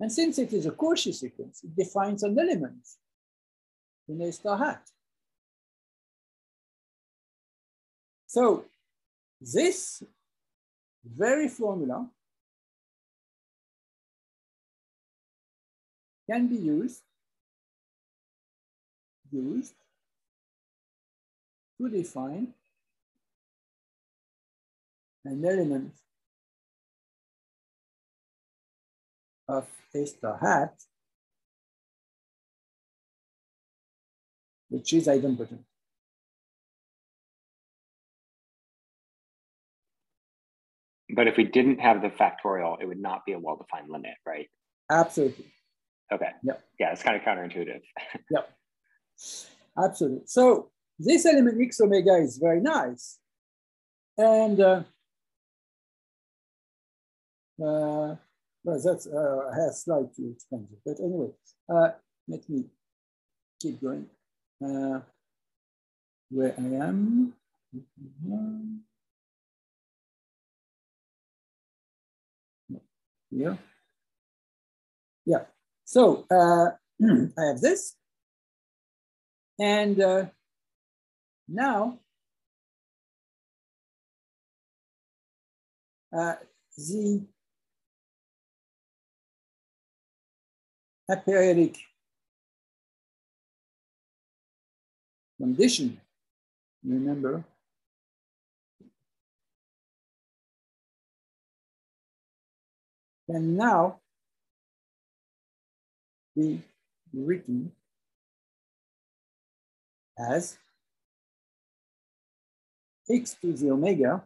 And since it is a Cauchy sequence, it defines an element in A star hat. So this very formula can be used, used to define an element of A star hat, which is idempotent. But if we didn't have the factorial, it would not be a well-defined limit, right? Absolutely. Okay. Yep. Yeah, it's kind of counterintuitive. yep. Absolutely. So this element x omega is very nice. And uh, uh, well, that's uh, has slightly expensive, but anyway, uh, let me keep going. Uh, where I am. Yeah. Yeah. So uh, I have this. And uh, now uh, the aperiodic condition, remember, can now be written as x to the omega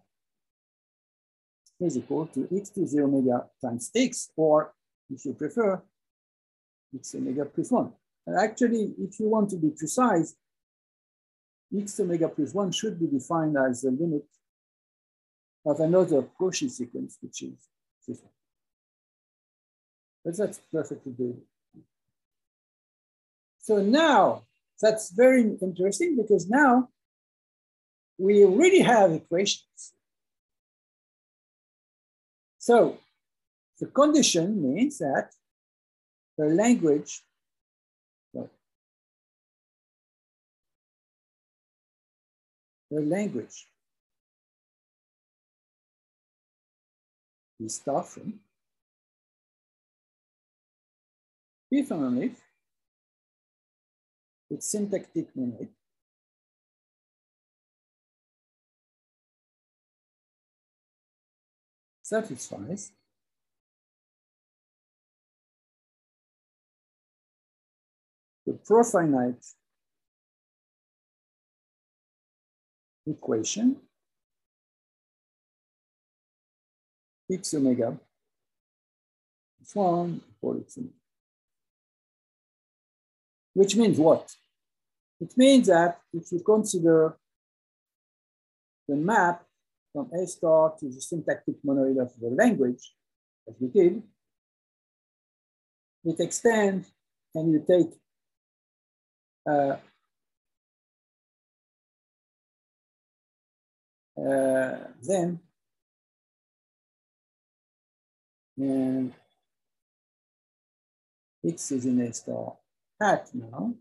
is equal to x to the omega times x, or if you prefer, x omega plus one. And actually, if you want to be precise, x to omega plus one should be defined as the limit of another Cauchy sequence, which is this one. But that's perfectly good. So now, that's very interesting because now we really have equations. So the condition means that the language the language is start only if it's syntactic monoid satisfies. The profinite equation. X omega is one for x omega. Which means what? It means that if you consider the map from A star to the syntactic monoid of the language, as we did, it extends and you take uh, uh, then and x is in A star hat now,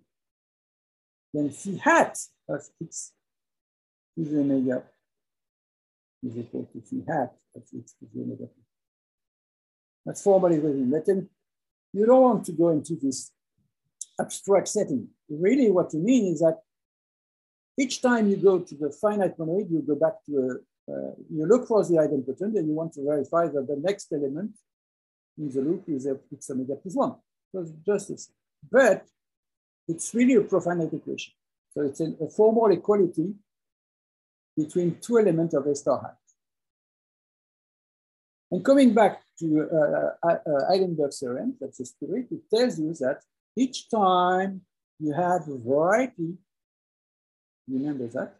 then phi hat of x to the omega is equal to phi hat of x the omega. That's formally written. But then you don't want to go into this abstract setting. Really what you mean is that each time you go to the finite monoid, you go back to a, uh, you look for the idempotent and you want to verify that the next element in the loop is a, x omega plus one. So just this. But it's really a profinite equation. So it's a, a formal equality between two elements of A star hat. And coming back to uh, uh, uh, theorem, that's a spirit, it tells you that each time you have a variety. Remember that?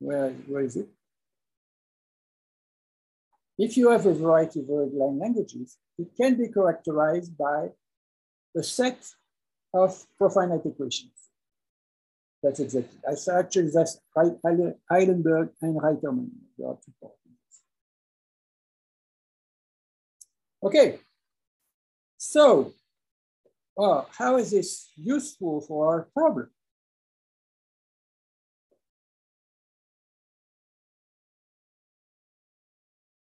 Where, where is it? If you have a variety of irregular languages, it can be characterized by a set of profinite equations. That's exactly. I actually that's Eilenberg and Reiterman. There are two. Okay. So, uh, how is this useful for our problem?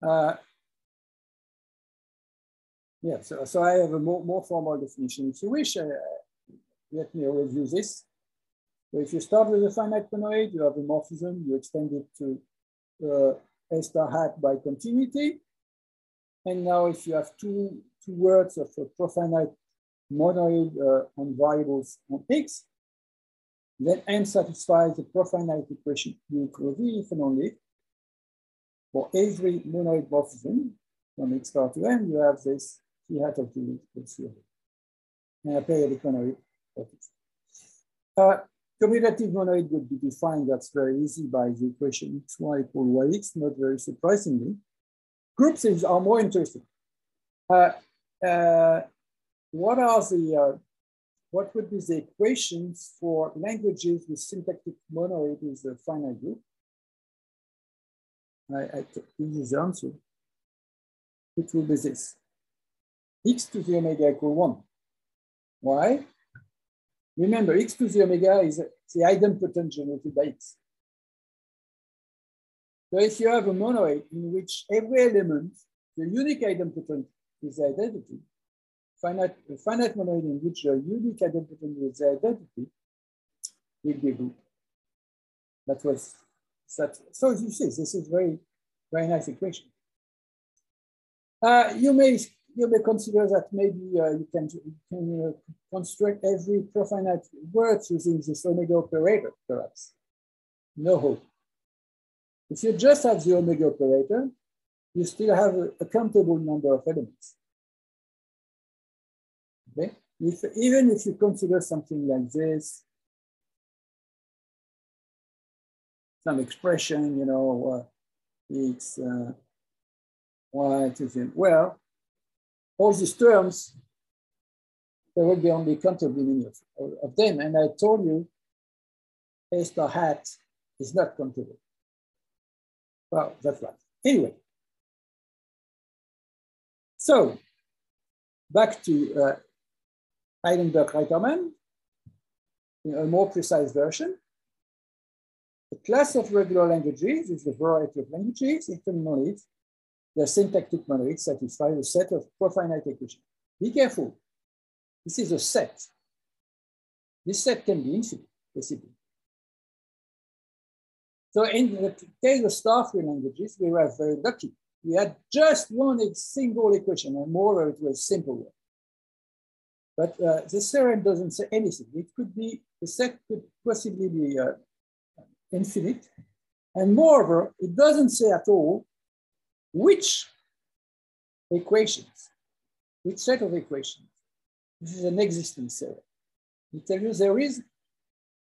Uh, yeah, so, so I have a more, more formal definition. If you wish, uh, let me review this. So if you start with a finite monoid, you have a morphism, you extend it to uh, A star hat by continuity. And now if you have two, two words of a profinite monoid uh, on variables on X, then M satisfies the profinite equation U equal V if and only for every monoid morphism from X to M, you have this T hat of equals zero. And a periodic monoid uh, commutative monoid would be defined, that's very easy by the equation xy equal yx, not very surprisingly. Groups are more interesting. Uh, uh, what are the, uh, what would be the equations for languages with syntactic monoid with a finite group? I, I the answer. It will be this. x to the omega equal one. Why? Remember, x to the omega is the idempotent generated by x. So if you have a monoid in which every element, the unique idempotent is the identity, finite, a finite monoid in which the unique idempotent is the identity, will be group. That was So you see, this is very, very nice equation. Uh, you may you may consider that maybe uh, you can, you can uh, construct every profinite word using this omega operator, perhaps. No hope. If you just have the omega operator, you still have a, a countable number of elements. Okay? If, even if you consider something like this, some expression, you know, it's uh, what is it? Well, all these terms, there will be only countable many of, of them. And I told you, A star hat is not countable. Well, that's right. Anyway, so back to uh, Eilenberg-Reiterman, a more precise version. The class of regular languages is the variety of languages, including knowledge, the syntactic monoid satisfies a set of profinite equations. Be careful. This is a set. This set can be infinite, possibly. So in the case of star-free languages, we were very lucky. We had just one single equation, and more it was simple one. But uh, the theorem doesn't say anything. It could be, the set could possibly be uh, infinite. And moreover, it doesn't say at all which equations, which set of equations. This is an existence theory. We tell you there is,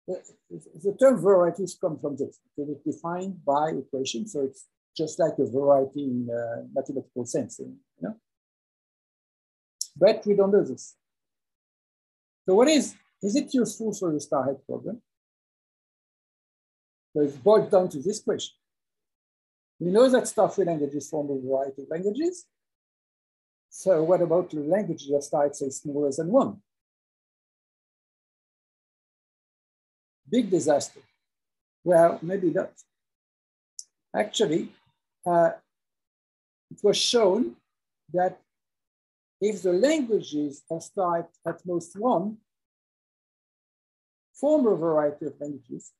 the, the term varieties come from this. It is defined by equations, so it's just like a variety in a mathematical sense, you know? But we don't do this. So what is, is it useful for the star height problem? So it boils down to this question. We know that star-free languages form a variety of languages. So what about languages that start say smaller than one? Big disaster. Well, maybe not. Actually, uh, it was shown that if the languages are start at most one form a variety of languages,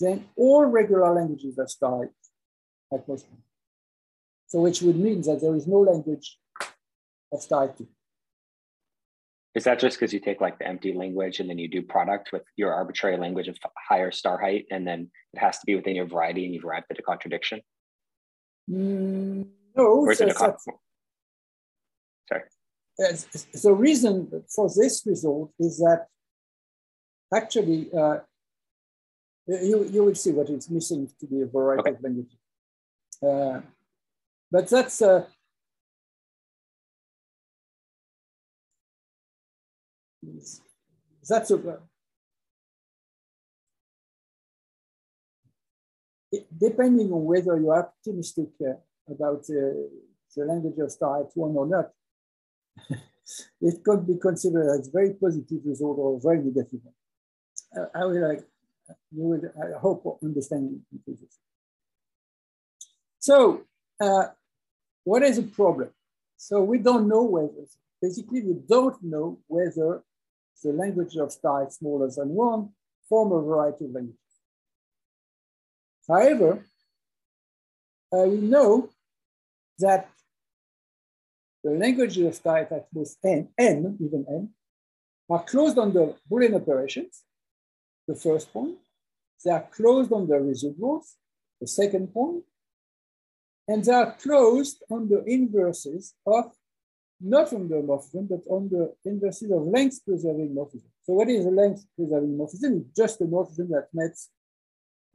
then all regular languages are start at most. So which would mean that there is no language of type two. Is that just because you take like the empty language and then you do product with your arbitrary language of higher star height and then it has to be within your variety and you've arrived at a contradiction? Mm, no. So a con- Sorry. the reason for this result is that actually uh, you, you will see what is missing to be a variety okay. of languages. Uh, but that's uh, that's a, depending on whether you're optimistic uh, about uh, the language of star one or not, it could be considered as very positive result or very negative. Uh, I will, like, you will, I hope, understand this. So, uh, what is the problem? So we don't know whether, basically we don't know whether the language of star smaller than one form a variety of languages. However, uh, we know that the languages of type at most n, n, even n, are closed under Boolean operations, the first point. They are closed under residuals, the second point. And they are closed on the inverses of, not on the morphism, but on the inverses of length preserving morphism. So what is a length preserving morphism? It's just a morphism that maps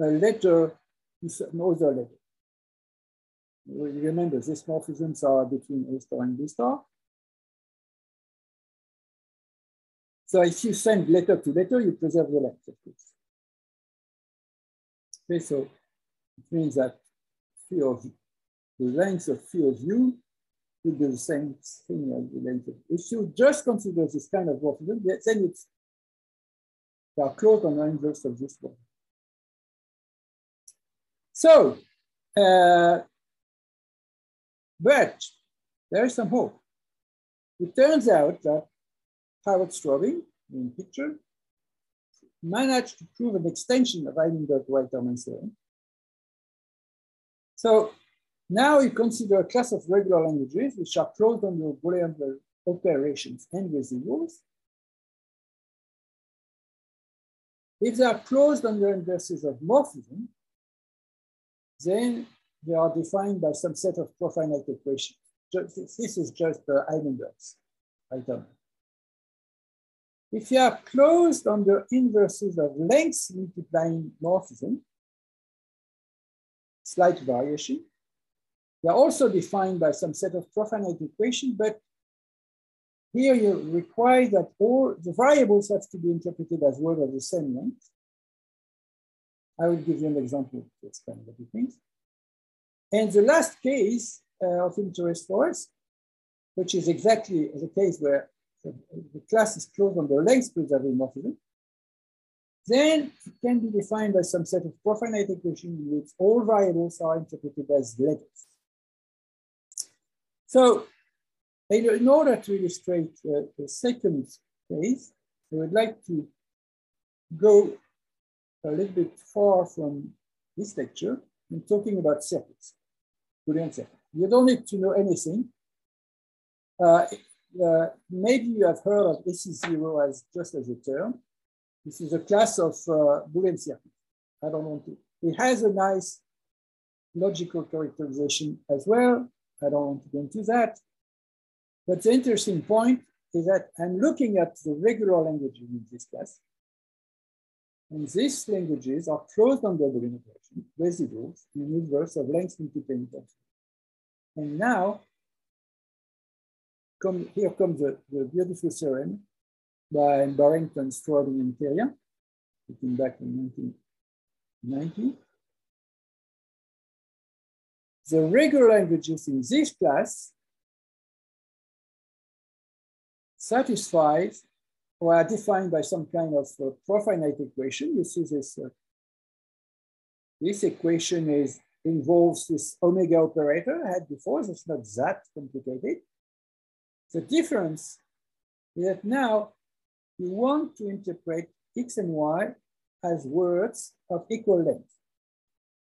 a letter to another letter remember these morphisms are between A star and B star. So if you send letter to letter, you preserve the length, of course. Okay, so it means that phi of the length of phi of u will be the same thing as the length of. If you just consider this kind of morphism, then it's they are close on the inverse of this one. So uh, but there is some hope. It turns out that Howard Straubing, in picture, managed to prove an extension of Eilenberg-Reiterman theorem. So now we consider a class of regular languages which are closed on under Boolean operations and residuals. If they are closed under inverses of morphism, then they are defined by some set of profinite equations. This is just the Heisenberg's item. If you are closed on the inverses of length multiplying morphism, slight variation, they are also defined by some set of profinite equations, but here you require that all the variables have to be interpreted as words of the same length. I will give you an example to explain what it means. And the last case uh, of interest for us, which is exactly the case where the, the class is closed on the length preserving morphism, then it can be defined by some set of profinite equation in which all variables are interpreted as letters. So in order to illustrate uh, the second case, I would like to go a little bit far from this lecture and talking about circuits. Boolean circuit. You don't need to know anything. Uh, uh, maybe you have heard of AC0 as just as a term. This is a class of uh, Boolean circuit. I don't want to. It has a nice logical characterization as well. I don't want to go into that. But the interesting point is that I'm looking at the regular languages in this class. And these languages are closed under Boolean operation, residuals, in inverse of length multiplying And now, come, here comes the, the beautiful theorem by Barrington, Straubing, and Thérien, looking back in 1990. The regular languages in this class satisfies or are defined by some kind of uh, profinite equation. You see this, uh, this equation is involves this omega operator I had before, so it's not that complicated. The difference is that now you want to interpret x and y as words of equal length.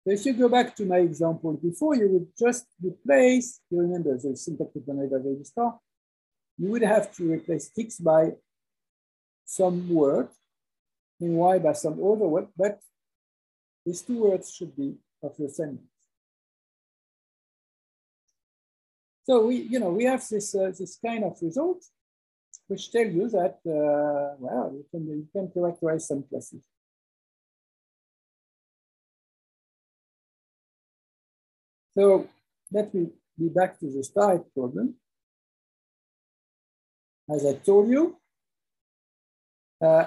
So if you go back to my example before, you would just replace, you remember the syntactic A star, you would have to replace x by some word and y by some other word, but these two words should be of the same. So we, you know, we have this, uh, this kind of result which tell you that, uh, well, you can, you can characterize some classes. So let me be back to the start problem. As I told you, uh,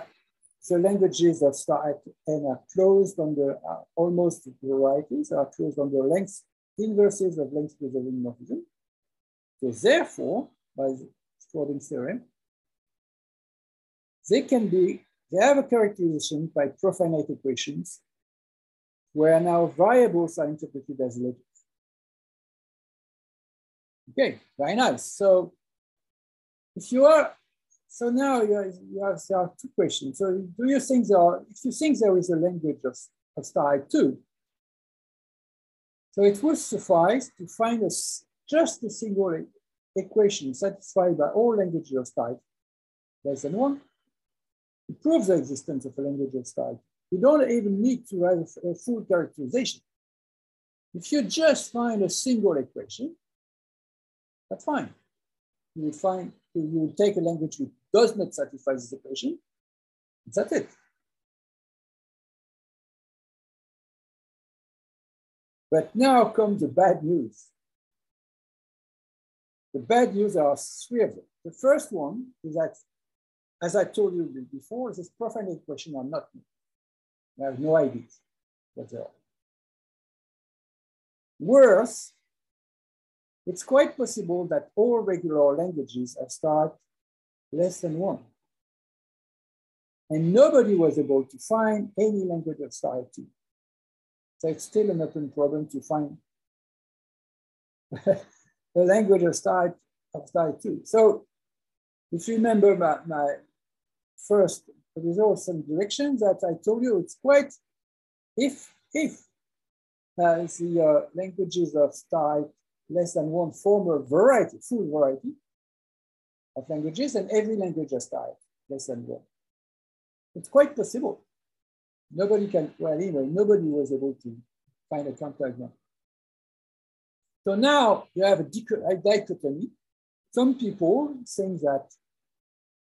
the languages that start N are closed on the uh, almost varieties are closed on the length inverses of length preserving morphism. So therefore, by the Straubing theorem, they can be, they have a characterization by profinite equations where now variables are interpreted as legends. Okay, very nice. So if you are, so now you, are, you have, there are two questions. So do you think there are, if you think there is a language of, of style two, so it would suffice to find a, just a single equation satisfied by all languages of type less than one to prove the existence of a language of type. You don't even need to have a full characterization. If you just find a single equation, that's fine. You will find, you will take a language which does not satisfy this equation. That's it. But now comes the bad news. The bad news there are three of them. The first one is that, as I told you before, this profinite equation are not new. Have no ideas what they are. Worse, it's quite possible that all regular languages have start less than one. And nobody was able to find any language of style two. So it's still an open problem to find a language of style, of two. So if you remember my, my first result, and directions that I told you, it's quite, if, if uh, the uh, languages of style less than one form a variety, full variety of languages, and every language has type less than one. It's quite possible. Nobody can, well, anyway, nobody was able to find a counterexample. So now you have a, dichotomy. Some people think that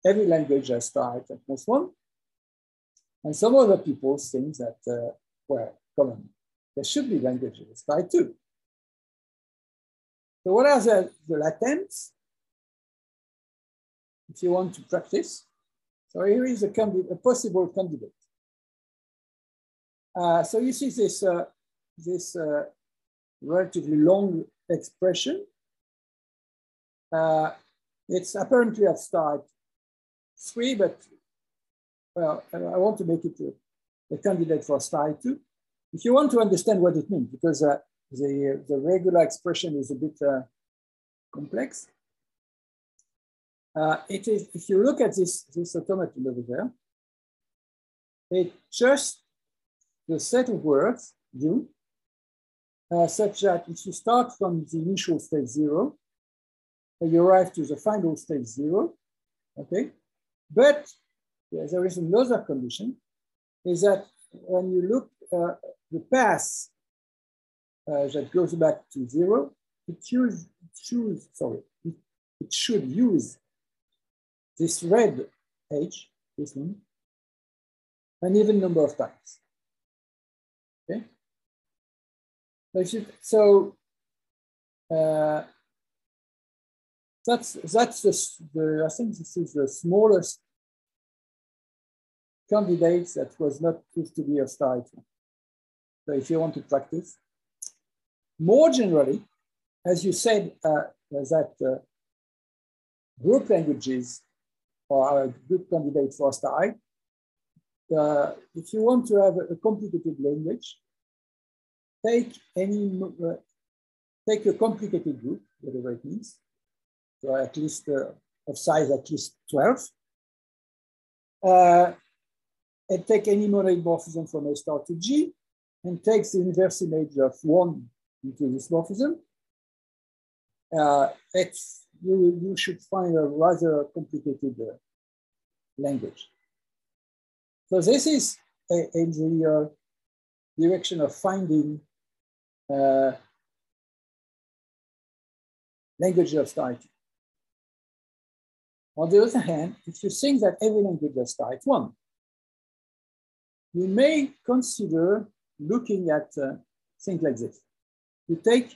every language has type at most one. And some other people think that, uh, well, come on, there should be languages type too. So what are the, the latents? If you want to practice. So here is a, a possible candidate. Uh, so you see this, uh, this uh, relatively long expression. Uh, it's apparently at start three, but well, I want to make it a, a candidate for style two. If you want to understand what it means, because uh, the, the regular expression is a bit uh, complex. Uh, it is, if you look at this, this automaton over there, it just the set of words, you, uh, such that if you start from the initial state zero, you arrive to the final state zero, okay? But yeah, there is another condition, is that when you look uh, the path uh, that goes back to zero, it should, choose, sorry, it, it should use this red H, this one, an even number of times. Okay. So uh, that's that's the, the I think this is the smallest candidate that was not proved to be a star. So if you want to practice, more generally, as you said, uh, that uh, group languages are a good candidate for STI. Uh, if you want to have a complicated language, take any uh, take a complicated group, whatever it means, so at least uh, of size at least 12, uh, and take any monomorphism from A star to G, and take the inverse image of one into this morphism, uh, it's, you, you should find a rather complicated uh, language. So this is a, in the uh, direction of finding uh, language of style. On the other hand, if you think that every language has type one, you may consider looking at uh, things like this. You take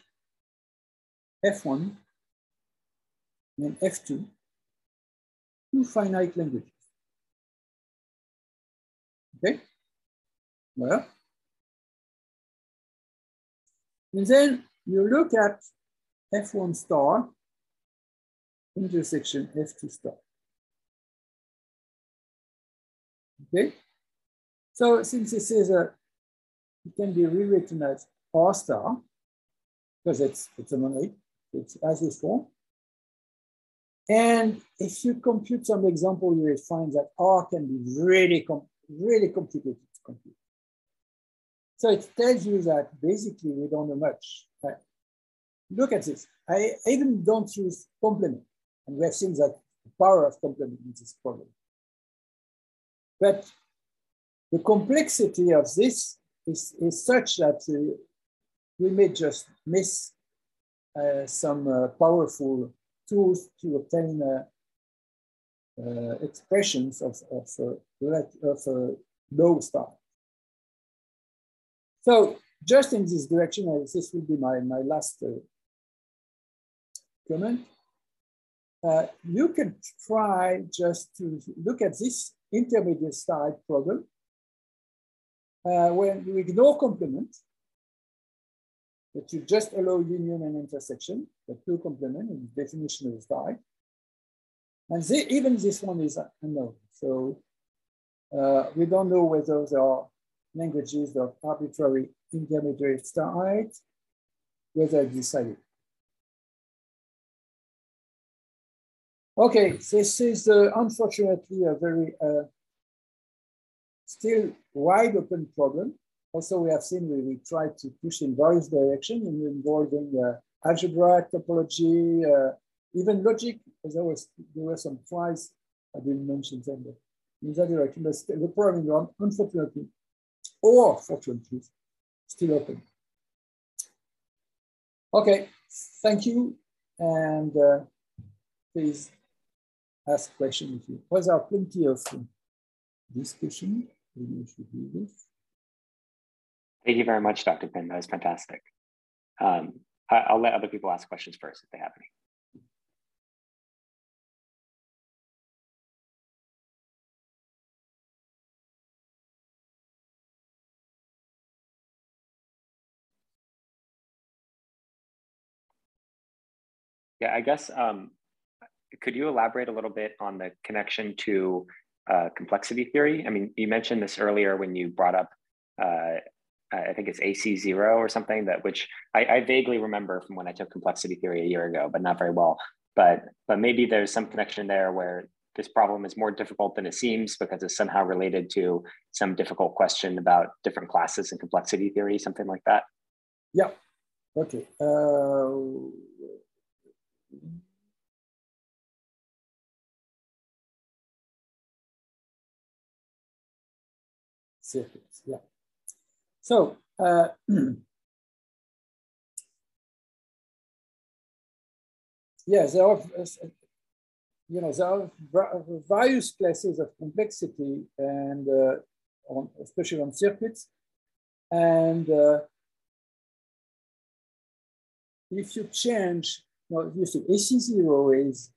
F1 and F2, two finite languages. Okay? Well, and then you look at F1 star intersection F2 star. Okay? So since this is a, it can be rewritten as R star, because it's, it's a monoid, it's as this form. And if you compute some example, you will find that R can be really, com really complicated to compute. So it tells you that basically we don't know much. Right? Look at this. I even don't use complement. And we have seen that the power of complement in this problem. But the complexity of this is, is such that uh, we may just miss uh, some uh, powerful tools to obtain uh, uh, expressions of, of, uh, of low star. So just in this direction, this will be my, my last comment. Uh, you can try just to look at this intermediate side problem uh, when you ignore complement, that you just allow union and intersection, the two complement in the definition of type. And even this one is unknown. So uh, we don't know whether there are languages of arbitrary intermediate type, whether decided. Okay, this is uh, unfortunately a very uh, still wide open problem. Also, we have seen we, we tried to push in various directions involving uh, algebra, topology, uh, even logic, there, was, there were some tries, I didn't mention them, but in that direction, but the problem, unfortunately, or fortunately, still open. Okay, thank you. And uh, please ask questions if you, well, there are plenty of discussion. Maybe you should do this. Thank you very much, Dr. Pin. That was fantastic. Um, I, will let other people ask questions first if they have any. Yeah, I guess um, could you elaborate a little bit on the connection to uh, complexity theory? I mean, you mentioned this earlier when you brought up, uh, I think it's AC0 or something that which I, I, vaguely remember from when I took complexity theory a year ago, but not very well. But but maybe there's some connection there where this problem is more difficult than it seems because it's somehow related to some difficult question about different classes in complexity theory, something like that. Yeah. Okay. Uh circuits. Yeah. So uh, there are you know there are various classes of complexity, and uh, on, especially on circuits, and uh, if you change, well, you see AC0 is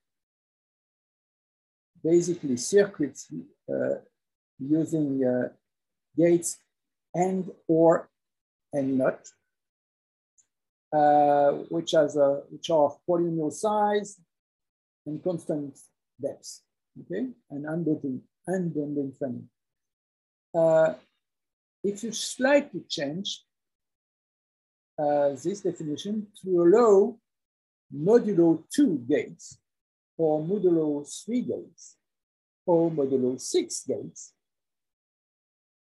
basically circuits uh, using uh, gates and or and not, uh, which has a which are of polynomial size and constant depth, okay, and unbounded unbounded family. Uh, if you slightly change uh, this definition to allow modulo two gates or modulo three gates or modulo six gates,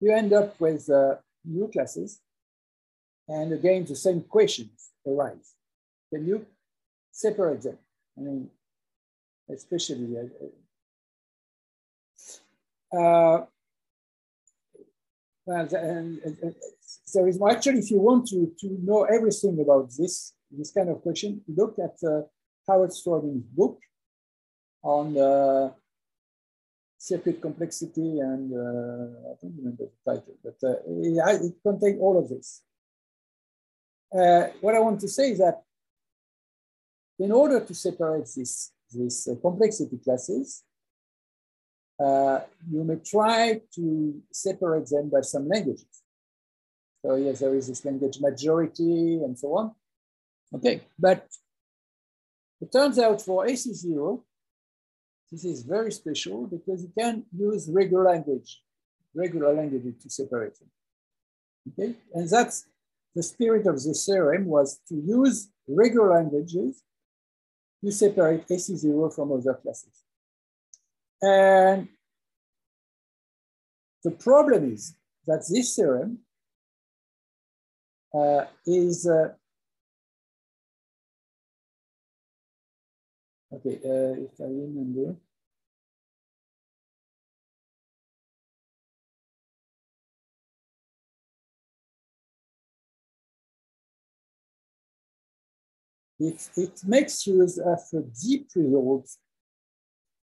you end up with uh, new classes. And again, the same questions arise. Can you separate them? I mean, especially, uh, uh, well, and, and, there is actually, if you want to, to know everything about this, this kind of question, look at Howard Straubing's book. on uh, circuit complexity and uh, I don't remember the title, but uh, it, it contains all of this. Uh, what I want to say is that in order to separate these, these uh, complexity classes, uh, you may try to separate them by some languages. So yes, there is this language majority and so on. Okay, but it turns out for AC0, this is very special because you can use regular language, regular language to separate them. Okay, and that's the spirit of the theorem was to use regular languages to separate AC0 from other classes. And the problem is that this theorem uh, is uh, okay. If I remember, it, it makes use of deep results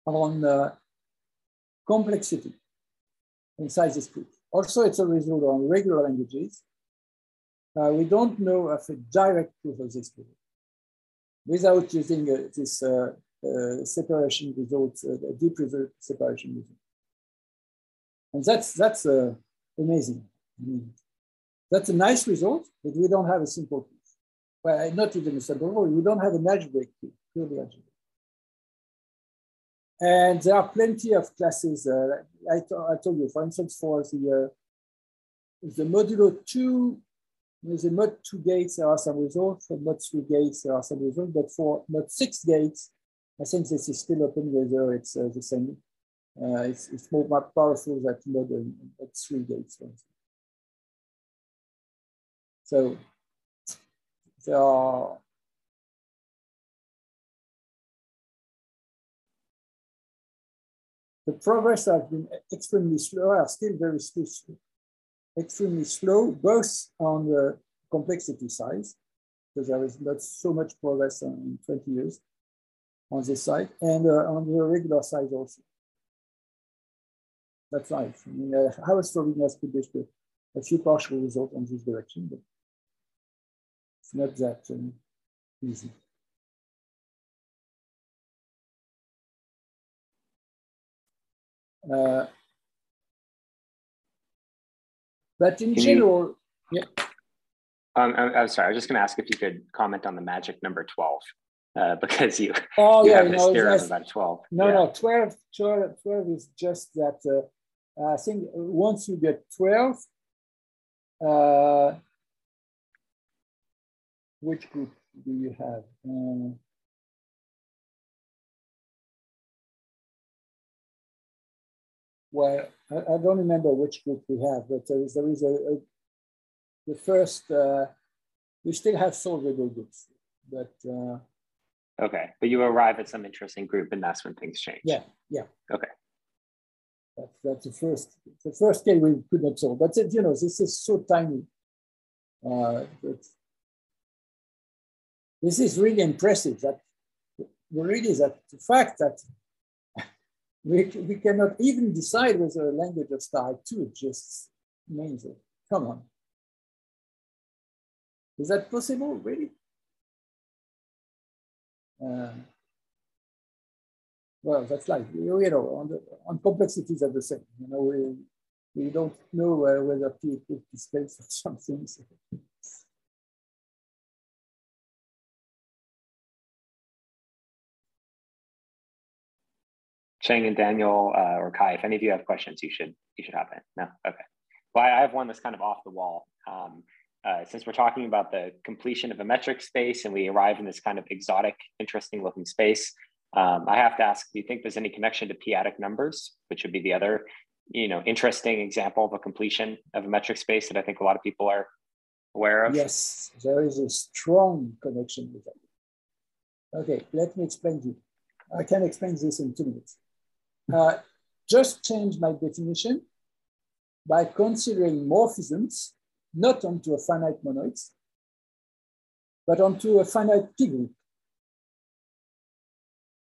on uh, complexity inside this proof. Also, it's a result on regular languages. Uh, we don't know of a direct proof of this proof without using uh, this uh, uh, separation results, uh, deep separation result. And that's, that's amazing. I mean, that's a nice result, but we don't have a simple proof well, not even a simple proof, we don't have an algebraic proof, purely algebraic. And there are plenty of classes. Uh, I, I, told you, for instance, for the, uh, the modulo 2, with the mod 2 gates, there are some results. For mod 3 gates, there are some results. But for mod 6 gates, I think this is still open whether it's uh, the same. Uh, it's, it's more, powerful than mod, mod 3 gates. So so the progress has been extremely slow, are still very slow, extremely slow, both on the complexity size, because there is not so much progress in 20 years on this side, and uh, on the regular side also. That's right. I mean, uh, House Turing has published a, a few partial results on this direction, but it's not that um, easy. Uh, but in Can general, you, yeah. Um, I'm, I'm, sorry, I was just going to ask if you could comment on the magic number 12, uh, because you, oh, you yeah, have this no, theorem about 12. No, yeah. no, 12, 12, 12 is just that uh, I think once you get 12, uh, which group do you have? Uh, well, I, I, don't remember which group we have, but there is, there is a, a the first, uh, we still have solvable groups, but. Uh, okay, but you arrive at some interesting group and that's when things change. Yeah, yeah. Okay. That's, that's the first, the first case we could not solve, but you know, this is so tiny. Uh, this is really impressive that really that the fact that we, we cannot even decide whether a language of style 2 just means it. Come on. Is that possible, really? Uh, well, that's like, you know, on, the, on complexities are the same. You know, we, we don't know uh, whether P is space or something. So. Cheng and Daniel uh, or Kai, if any of you have questions, you should you should hop in. No, okay. Well, I have one that's kind of off the wall. Um, uh, since we're talking about the completion of a metric space and we arrive in this kind of exotic, interesting looking space, um, I have to ask: Do you think there's any connection to p-adic numbers, which would be the other, you know, interesting example of a completion of a metric space that I think a lot of people are aware of? Yes, there is a strong connection with that. Okay, let me explain to you. I can explain this in two minutes uh, just change my definition by considering morphisms not onto a finite monoid, but onto a finite P group,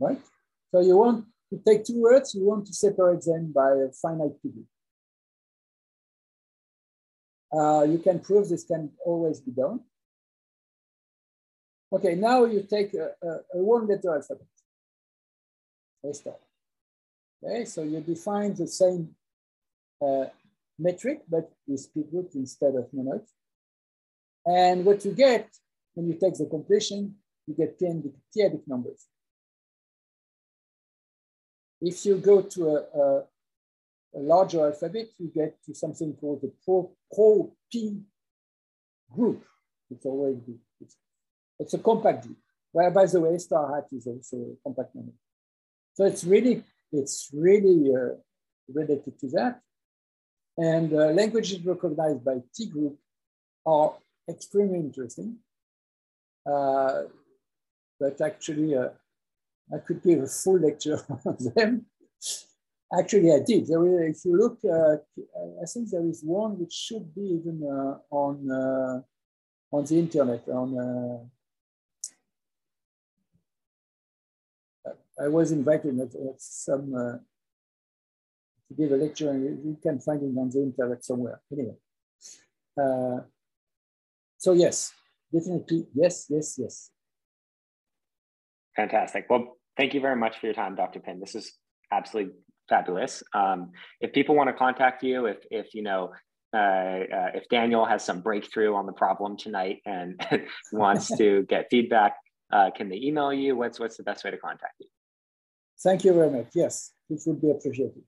right? So you want to take two words, you want to separate them by a finite PD. Uh, you can prove this can always be done. Okay, now you take a, a, a one letter alphabet. A star. Okay, so you define the same uh, metric, but with p group instead of monoid. And what you get when you take the completion, you get p-adic numbers. If you go to a, a, a, larger alphabet, you get to something called the pro, pro P group. It's always it's, it's a compact group. Where, by the way, star hat is also a compact number. So it's really it's really uh, related to that. And uh, languages recognized by T group are extremely interesting. Uh, but actually, I could give a full lecture on them. Actually, I did. There is, if you look, uh, I think there is one which should be even uh, on uh, on the internet. On I was invited at, at some to give a lecture, and you can find it on the internet somewhere. Anyway, uh, so yes, definitely, yes, yes, yes. Fantastic. Well, thank you very much for your time, Dr. Pin. This is absolutely fabulous. Um, if people want to contact you, if if you know. Uh, uh, if Daniel has some breakthrough on the problem tonight and wants to get feedback, uh, can they email you? What's what's the best way to contact you? Thank you very much. Yes, this would be appreciated.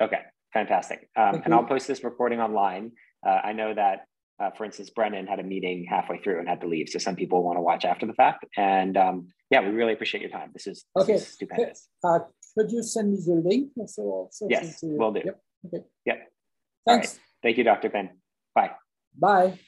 Okay, fantastic. Um, and I'll post this recording online. Uh, I know that, uh, for instance, Brennan had a meeting halfway through and had to leave. So some people want to watch after the fact. And um, yeah, we really appreciate your time. This is, this okay. Is stupendous. Uh, could you send me the link? Also, also yes, we'll do. Yep. Okay. Yep. Thanks. Thank you, Dr. Ben. Bye. Bye.